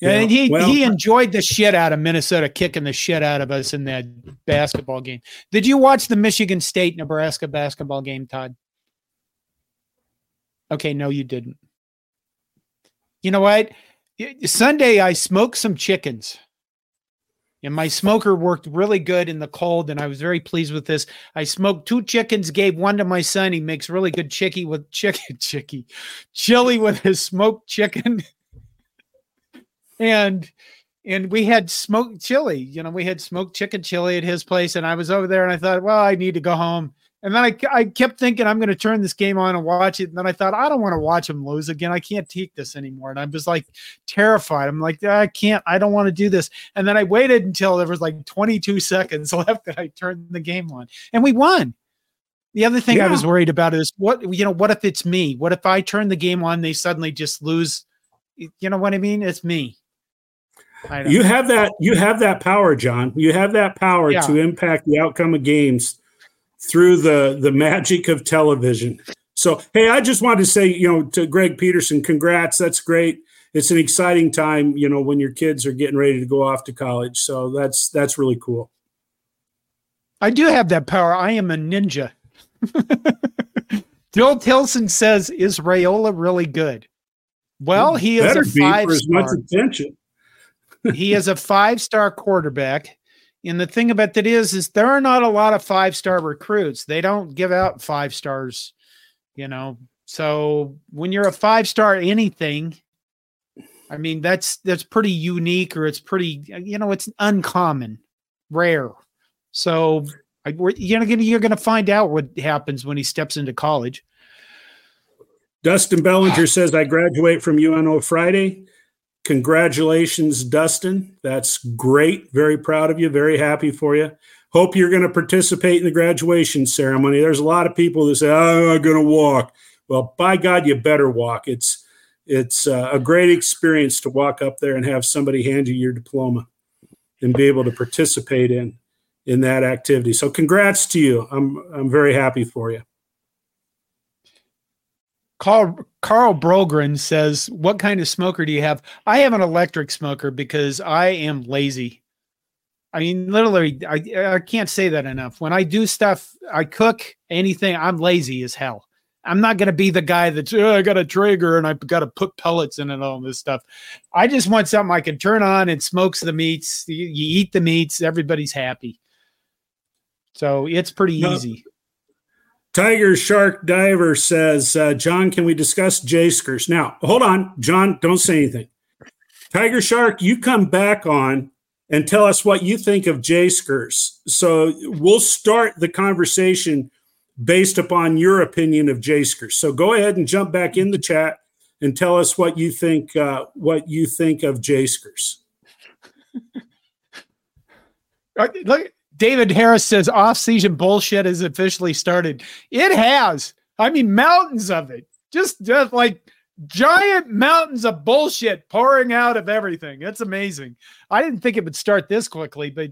Yeah, and he well, he enjoyed the shit out of Minnesota kicking the shit out of us in that basketball game. Did you watch the Michigan State Nebraska basketball game, Todd? Okay, no, you didn't. You know what? Sunday I smoked some chickens. And my smoker worked really good in the cold, and I was very pleased with this. I smoked two chickens, gave one to my son. He makes really good chicky with [LAUGHS] chicken, chicky, chili with his smoked chicken. and and we had smoked chili. You know, we had smoked chicken chili at his place, and I was over there, and I thought, well, I need to go home. And then I, I kept thinking I'm going to turn this game on and watch it. And then I thought I don't want to watch him lose again. I can't take this anymore. And I was like terrified. I'm like I can't. I don't want to do this. And then I waited until there was like 22 seconds [LAUGHS] left that I turned the game on, and we won. The other thing yeah. I was worried about is what you know. What if it's me? What if I turn the game on? They suddenly just lose. You know what I mean? It's me you have that you have that power john you have that power yeah. to impact the outcome of games through the the magic of television. So hey i just wanted to say you know to greg peterson congrats that's great. It's an exciting time you know when your kids are getting ready to go off to college so that's that's really cool. I do have that power. I am a ninja. [LAUGHS] Bill Tilson says, "Is Raiola really good?" Well, he is a five much attention. [LAUGHS] he is a five star quarterback. And the thing about that is, is there are not a lot of five star recruits. They don't give out five stars, you know. So when you're a five star anything, I mean that's that's pretty unique, or it's pretty, you know, it's uncommon, rare. So I, you're gonna you're gonna find out what happens when he steps into college. Dustin Bellinger says, "I graduate from UNO Friday." Congratulations, Dustin. That's great. Very proud of you. Very happy for you. Hope you're going to participate in the graduation ceremony. There's a lot of people that say, oh, "I'm going to walk." Well, by God, you better walk. It's it's uh, a great experience to walk up there and have somebody hand you your diploma and be able to participate in in that activity. So, congrats to you. I'm I'm very happy for you. Carl Carl Brogren says, "What kind of smoker do you have?" I have an electric smoker because I am lazy. I mean, literally, I I can't say that enough. When I do stuff, I cook anything. I'm lazy as hell. I'm not going to be the guy that's oh, I got a Traeger and I've got to put pellets in it, all this stuff. I just want something I can turn on and smokes the meats. You, you eat the meats, everybody's happy. So it's pretty no. easy. Tiger Shark Diver says, uh, John, can we discuss J-Skers? Now, hold on, John, don't say anything. Tiger Shark, you come back on and tell us what you think of J-Skers. So we'll start the conversation based upon your opinion of J-Skers. So go ahead and jump back in the chat and tell us what you think uh, what you think of J-Skers. Look, David Harris says off-season bullshit has officially started. It has. I mean, mountains of it. Just, just like giant mountains of bullshit pouring out of everything. It's amazing. I didn't think it would start this quickly, but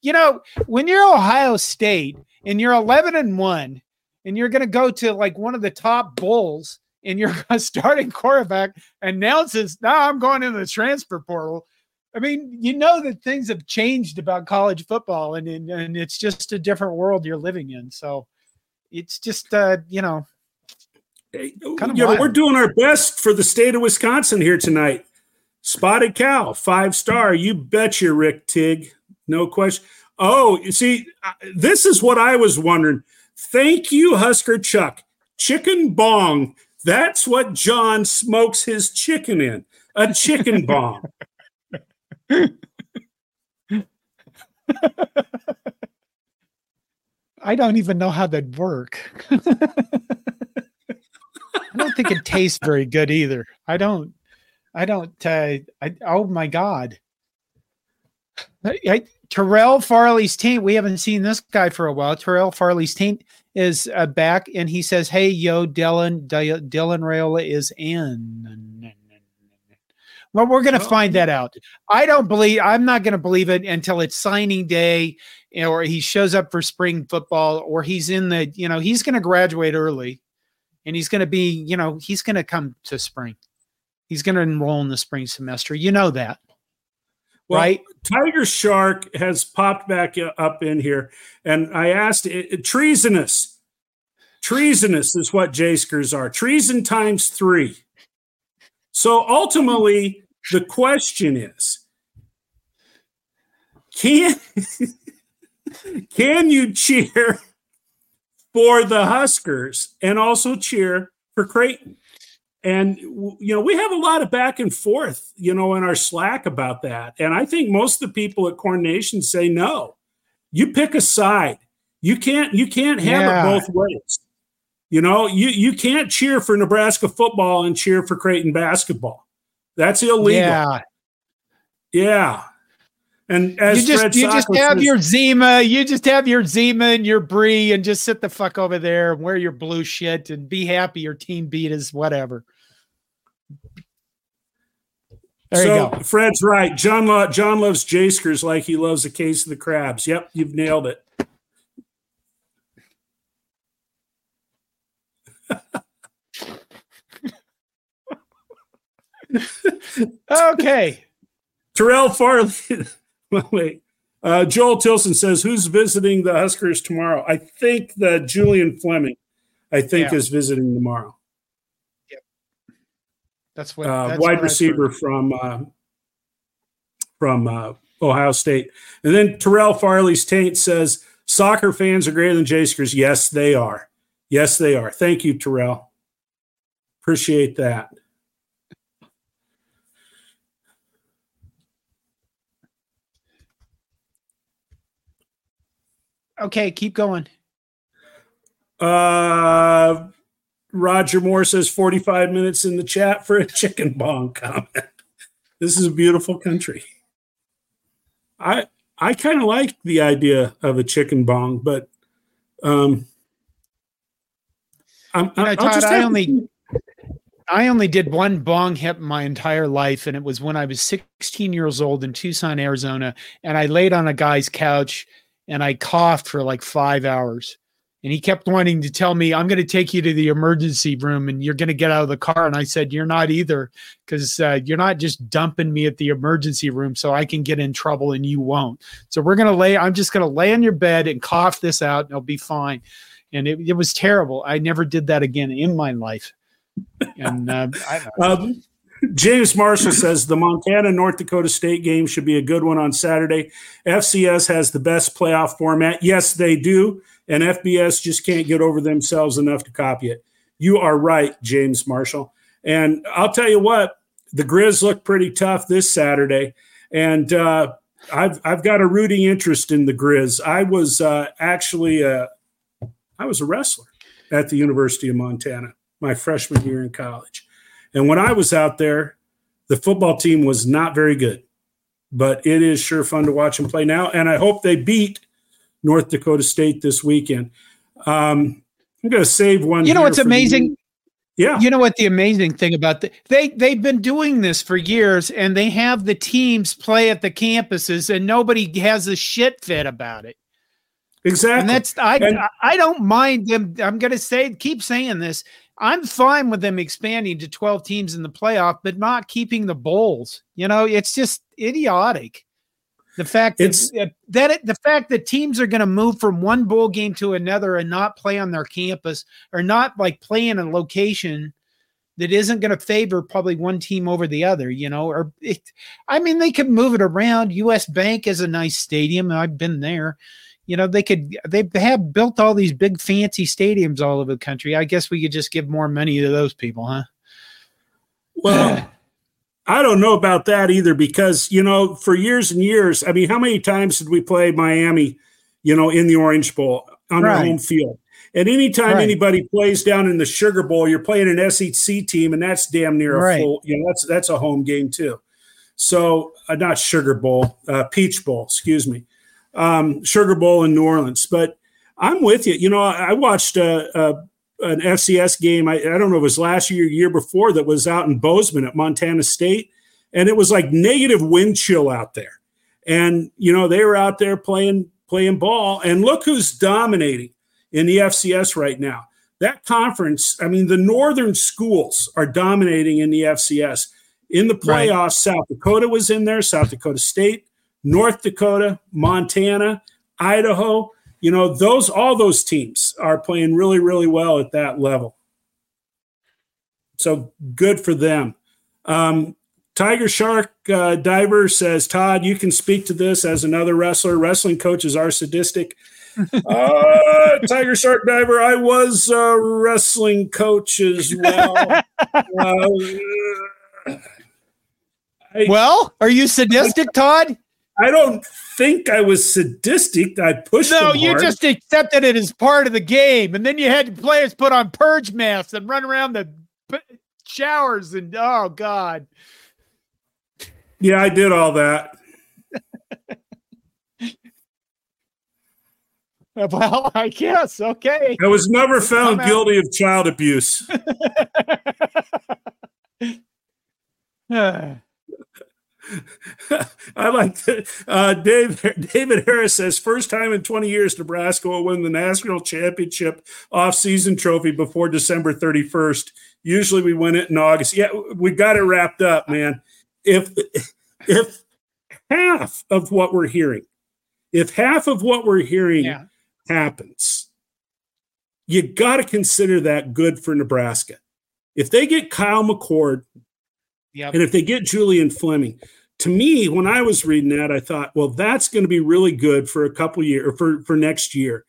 you know, when you're Ohio State and you're 11 and 1 and you're going to go to like one of the top bowls and you're [LAUGHS] starting quarterback announces, "Now I'm going into the transfer portal." I mean, you know that things have changed about college football, and and, and it's just a different world you're living in. So it's just uh, you know, kind of you know, we're doing our best for the state of Wisconsin here tonight. Spotted cow, five star. You betcha, Rick Tig. No question. Oh, you see, this is what I was wondering. Thank you, Husker Chuck. Chicken bong. That's what John smokes his chicken in. A chicken [LAUGHS] bong. I don't even know how that'd work. I don't think it tastes very good either. I don't. I don't. Uh, I, oh my god. I, I, Terrell Farley's team. We haven't seen this guy for a while. Terrell Farley's team is uh, back, and he says, "Hey, yo, Dylan, D- Dylan Raiola is in." Well, we're going to find that out. I don't believe. I'm not going to believe it until it's signing day, or he shows up for spring football, or he's in the. You know, he's going to graduate early, and he's going to be. You know, he's going to come to spring. He's going to enroll in the spring semester. You know that, well, right? Tiger Shark has popped back up in here, and I asked treasonous. Treasonous is what J-Skers are. Treason times three. So ultimately, the question is can, [LAUGHS] can you cheer for the Huskers and also cheer for Creighton? And, you know, we have a lot of back and forth, you know, in our Slack about that. And I think most of the people at Corn Nation say no. You pick a side. You can't you can't have yeah. it both ways. You know, you you can't cheer for Nebraska football and cheer for Creighton basketball. That's illegal. Yeah. Yeah. And as you just you just have says, your Zima, you just have your Zima and your Brie, and just sit the fuck over there and wear your blue shit and be happy your team beat us, whatever. There so Fred's right. John lo- John loves J-Skers like he loves a case of the crabs. Yep, you've nailed it. [LAUGHS] okay. Terrell Farley. [LAUGHS] wait. Uh, Joel Tilson says, "Who's visiting the Huskers tomorrow?" I think that Julian Fleming, I think, yeah. is visiting tomorrow. Yep, that's what uh, that's wide what receiver from uh, from uh, Ohio State. And then Terrell Farley's taint says, "Soccer fans are greater than J-Skers." Yes, they are. Yes, they are. Thank you, Terrell. Appreciate that. Okay, keep going. Uh, Roger Moore says 45 minutes in the chat for a chicken bong comment. this is a beautiful country. I I kind of like the idea of a chicken bong, but um, I'm, you know, Todd, I only I only did one bong hit my entire life, and it was when I was 16 years old in Tucson, Arizona, and I laid on a guy's couch and I coughed for like five hours. and he kept wanting to tell me i'm going to take you to the emergency room and you're going to get out of the car. And i said you're not either because uh, you're not just dumping me at the emergency room so i can get in trouble and you won't. So we're going to lay i'm just going to lay on your bed and cough this out and it'll be fine. And it, it was terrible. I never did that again in my life. And uh, um, James Marshall says the Montana North Dakota State game should be a good one on Saturday. FCS has the best playoff format. Yes, they do. And FBS just can't get over themselves enough to copy it. You are right, James Marshall. And I'll tell you what, the Grizz look pretty tough this Saturday. And uh, I've, I've got a rooting interest in the Grizz. I was uh, actually a, I was a wrestler at the University of Montana my freshman year in college. And when I was out there, the football team was not very good, but it is sure fun to watch them play now. And I hope they beat North Dakota State this weekend. Um, I'm going to save one. You know what's amazing? Yeah. You know what the amazing thing about the, they they've been doing this for years and they have the teams play at the campuses and nobody has a shit fit about it. Exactly. And that's I and, I don't mind them. I'm going to say keep saying this. I'm fine with them expanding to 12 teams in the playoff, but not keeping the bowls. You know, it's just idiotic. The fact it's, that, that it, the fact that teams are going to move from one bowl game to another and not play on their campus or not like play in a location that isn't going to favor probably one team over the other, you know, or it, I mean, they could move it around. US Bank is a nice stadium. I've been there you know they could they have built all these big fancy stadiums all over the country i guess we could just give more money to those people huh well [LAUGHS] i don't know about that either because you know for years and years i mean how many times did we play miami you know in the orange bowl on right. home field and anytime right. anybody plays down in the sugar bowl you're playing an sec team and that's damn near a right. full you know that's that's a home game too so uh, not sugar bowl uh, peach bowl excuse me um, Sugar Bowl in New Orleans. But I'm with you. You know, I watched a, a an FCS game. I, I, don't know, it was last year, year before that was out in Bozeman at Montana State, and it was like negative wind chill out there. And you know, they were out there playing playing ball, and look who's dominating in the FCS right now. That conference, I mean, the northern schools are dominating in the FCS. In the playoffs, right. South Dakota was in there, South Dakota State, North Dakota, Montana, Idaho, you know, those all those teams are playing really, really well at that level. So good for them. Um, Tiger Shark uh, Diver says, Todd, you can speak to this as another wrestler. Wrestling coaches are sadistic. [LAUGHS] uh, Tiger Shark Diver, I was a wrestling coach as well. [LAUGHS] Uh, I, well, are you sadistic, Todd? I don't think I was sadistic. I pushed. No, you just accepted it as part of the game, and then you had players put on purge masks and run around the showers, and oh god. Yeah, I did all that. [LAUGHS] well, I guess okay. I was never found guilty of child abuse. [LAUGHS] I like that. Uh, Dave, [LAUGHS] David Harris says, first time in 20 years, Nebraska will win the national championship off-season trophy before December 31st. Usually we win it in August. Yeah, we got it wrapped up, man. If if half of what we're hearing, if half of what we're hearing yeah. happens, you got to consider that good for Nebraska. If they get Kyle McCord, Yep. And if they get Julian Fleming, to me, when I was reading that, I thought, well, that's going to be really good for a couple years for, for next year.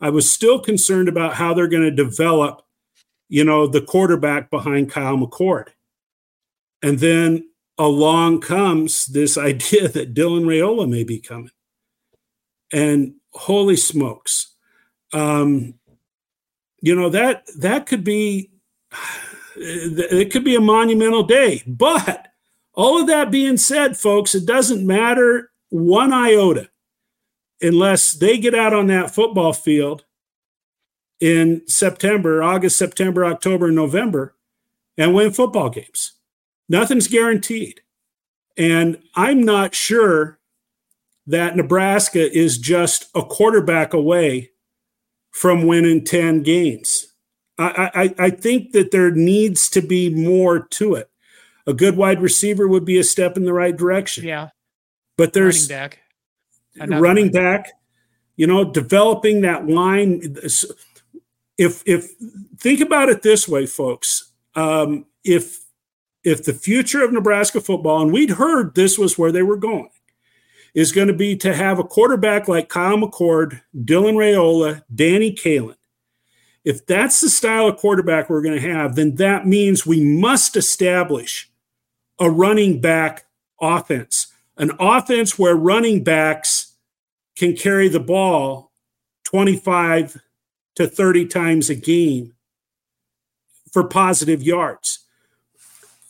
I was still concerned about how they're going to develop, you know, the quarterback behind Kyle McCord. And then along comes this [LAUGHS] idea that Dylan Raiola may be coming. And holy smokes. Um, you know, that that could be [SIGHS] it could be a monumental day. But all of that being said, folks, it doesn't matter one iota unless they get out on that football field in September, August, September, October, November, and win football games. Nothing's guaranteed. And I'm not sure that Nebraska is just a quarterback away from winning 10 games. I, I, I think that there needs to be more to it. A good wide receiver would be a step in the right direction. Yeah. But there's running back. Another running one. back, you know, developing that line. If if think about it this way, folks, um, if if the future of Nebraska football, and we'd heard this was where they were going, is going to be to have a quarterback like Kyle McCord, Dylan Raiola, Danny Kaelin. If that's the style of quarterback we're going to have, then that means we must establish a running back offense, an offense where running backs can carry the ball 25 to 30 times a game for positive yards.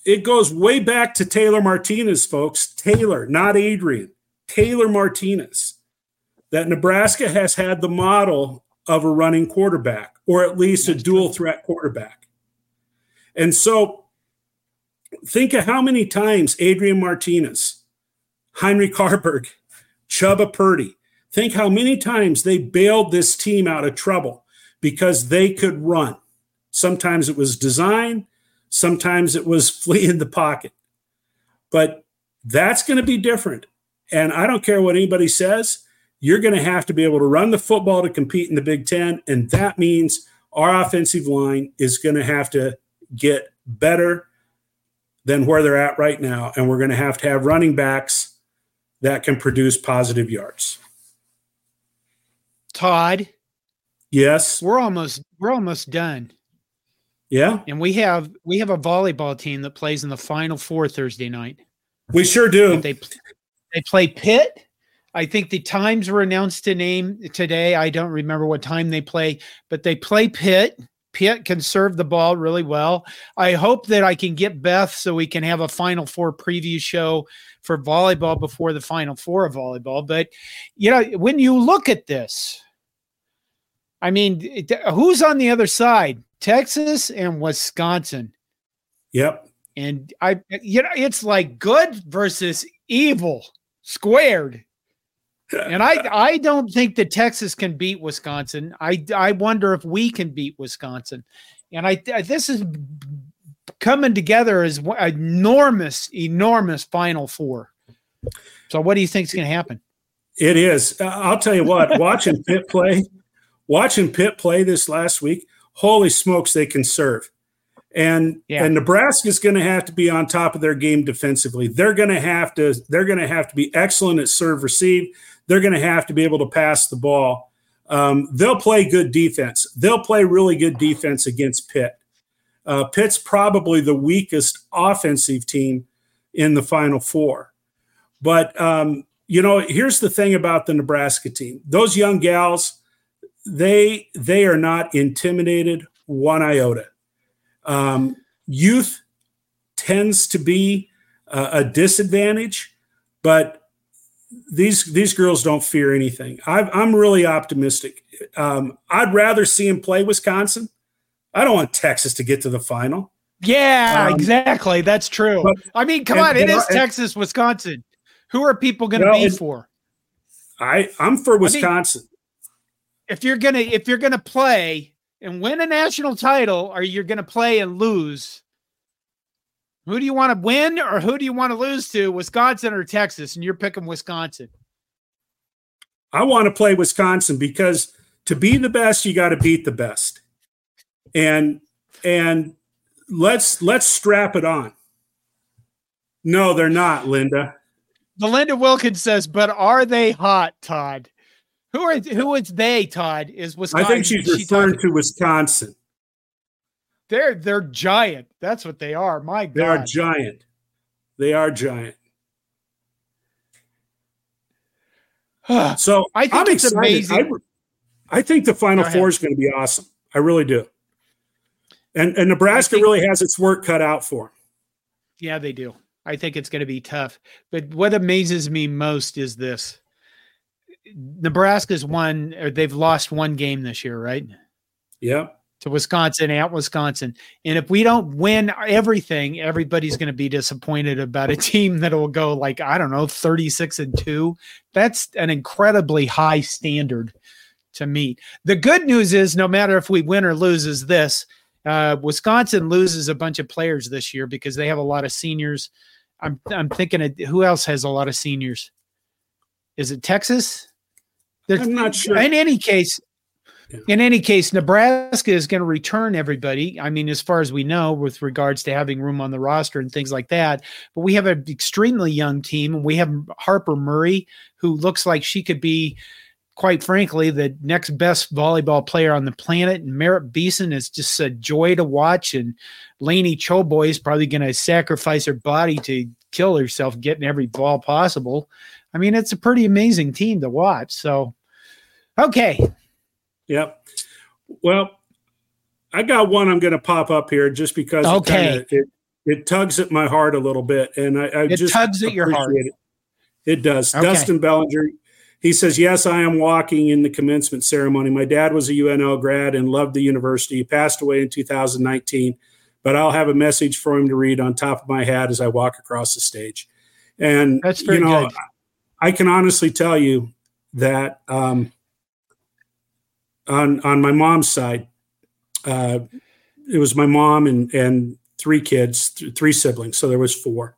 It goes way back to Taylor Martinez, folks. Taylor, not Adrian. Taylor Martinez that Nebraska has had the model of a running quarterback, or at least a dual threat quarterback. And so think of how many times Adrian Martinez, Heinrich Haarberg, Chubba Purdy, think how many times they bailed this team out of trouble because they could run. Sometimes it was design, sometimes it was [LAUGHS] flee in the pocket. But that's going to be different and I don't care what anybody says, you're going to have to be able to run the football to compete in the Big Ten. And that means our offensive line is going to have to get better than where they're at right now. And we're going to have to have running backs that can produce positive yards. Todd. Yes. We're almost we're almost done. Yeah. And we have we have a volleyball team that plays in the final four Thursday night. We sure do. They they play Pitt. I think the times were announced to name today. I don't remember what time they play, but they play Pitt. Pitt can serve the ball really well. I hope that I can get Beth so we can have a Final Four preview show for volleyball before the Final Four of volleyball. But, you know, when you look at this, I mean, who's on the other side? Texas and Wisconsin. Yep. And I, you know, it's like good versus evil squared. And I I don't think that Texas can beat Wisconsin. I I wonder if we can beat Wisconsin. And I this is coming together as an enormous enormous final four. So what do you think is going to happen? It is. Uh, I'll tell you what, [LAUGHS] watching Pitt play, watching Pitt play this last week, holy smokes they can serve. And yeah. and Nebraska's going to have to be on top of their game defensively. They're going to have to they're going to have to be excellent at serve receive. They're going to have to be able to pass the ball. Um, they'll play good defense. They'll play really good defense against Pitt. Uh, Pitt's probably the weakest offensive team in the Final Four. But um, you know, here's the thing about the Nebraska team: those young gals, they they are not intimidated one iota. Um, youth tends to be uh, a disadvantage, but these these girls don't fear anything. i am really optimistic. Um, I'd rather see him play Wisconsin. I don't want Texas to get to the final. Yeah, um, exactly. That's true. But, I mean, come and, on, it is and, Texas, Wisconsin. Who are people going to well, be for? I I'm for Wisconsin. I mean, if you're gonna if you're gonna play and win a national title or you're going to play and lose. Who do you want to win or who do you want to lose to, Wisconsin or Texas? And you're picking Wisconsin. I want to play Wisconsin because to be the best, you got to beat the best. And and let's let's strap it on. No, they're not, Linda. Belinda Wilkins says, but are they hot, Todd? Who are who is they? Todd is Wisconsin. I think she's referring to Wisconsin. They're they're giant. That's what they are. My God, they are giant. They are giant. [SIGHS] so I think I'm it's excited. amazing. I, I, think the Final Four is going to be awesome. I really do. And and Nebraska think, really has its work cut out for them. Yeah, they do. I think it's going to be tough. But what amazes me most is this Nebraska's won or they've lost one game this year, right? Yeah. To Wisconsin at Wisconsin. And if we don't win everything, everybody's going to be disappointed about a team [LAUGHS] that will go like, I don't know, 36 and 2. That's an incredibly high standard to meet. The good news is, no matter if we win or lose, is this: uh, Wisconsin loses a bunch of players this year because they have a lot of seniors. I'm I'm thinking of who else has a lot of seniors. Is it Texas? There's, I'm not sure. In any case. In any case, Nebraska is going to return everybody. I mean, as far as we know, with regards to having room on the roster and things like that. But we have an extremely young team. We have Harper Murray, who looks like she could be quite frankly, the next best volleyball player on the planet. And Merritt Beason is just a joy to watch. And Laney Choboy is probably going to sacrifice her body to kill herself getting every ball possible. I mean, it's a pretty amazing team to watch. So, okay. Yep. Well, I got one I'm going to pop up here just because okay. it, kinda, it, it, tugs at my heart a little bit. And I, I it just tugs at your heart. It. It does. Okay. Dustin Bellinger, he says, Yes, I am walking in the commencement ceremony. My dad was a UNL grad and loved the university. He passed away in 2019, but I'll have a message for him to read on top of my hat as I walk across the stage. And, That's very you know, good. I can honestly tell you that um, on, on my mom's side, uh, it was my mom and, and three kids, th- three siblings. So there was four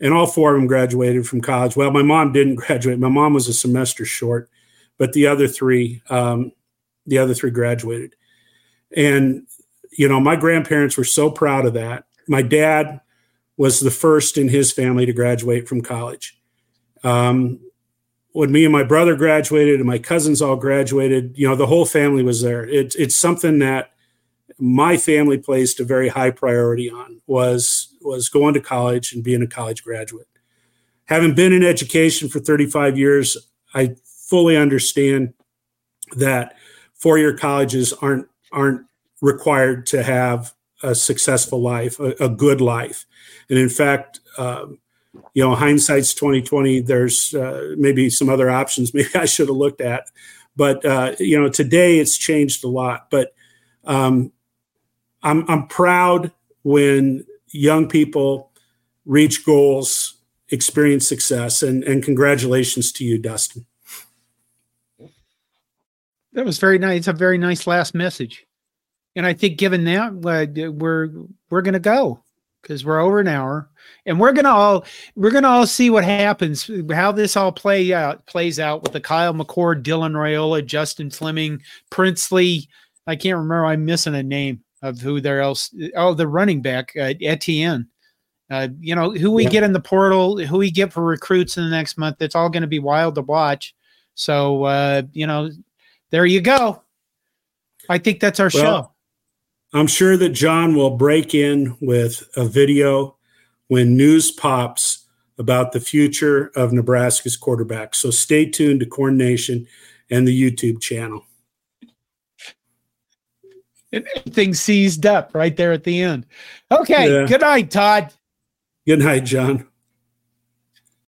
and all four of them graduated from college. Well, my mom didn't graduate. My mom was a semester short, but the other three, um, the other three graduated. And you know, my grandparents were so proud of that. My dad was the first in his family to graduate from college. Um, when me and my brother graduated and my cousins all graduated, you know, the whole family was there. It, it's something that my family placed a very high priority on was was going to college and being a college graduate. Having been in education for 35 years, I fully understand that four-year colleges aren't aren't required to have a successful life, a, a good life, and in fact, um, you know, hindsight's 2020. There's uh, maybe some other options. [LAUGHS] Maybe I should have looked at, but uh, you know, today it's changed a lot. But um, I'm I'm proud when young people reach goals, experience success, and and congratulations to you, Dustin. That was very nice. It's a very nice last message, and I think given that uh, we're we're gonna go because we're over an hour, and we're gonna all we're gonna all see what happens, how this all play out plays out with the Kyle McCord, Dylan Raiola, Justin Fleming, Princely. I can't remember. I'm missing a name of who there else. Oh, the running back uh, Etienne. Uh, you know who we yeah. get in the portal, who we get for recruits in the next month. It's all going to be wild to watch. So uh, you know, there you go. I think that's our well, show. I'm sure that John will break in with a video when news pops about the future of Nebraska's quarterback. So stay tuned to Corn Nation and the YouTube channel And everything seized up right there at the end. Okay. Yeah. Good night, Todd. Good night, John.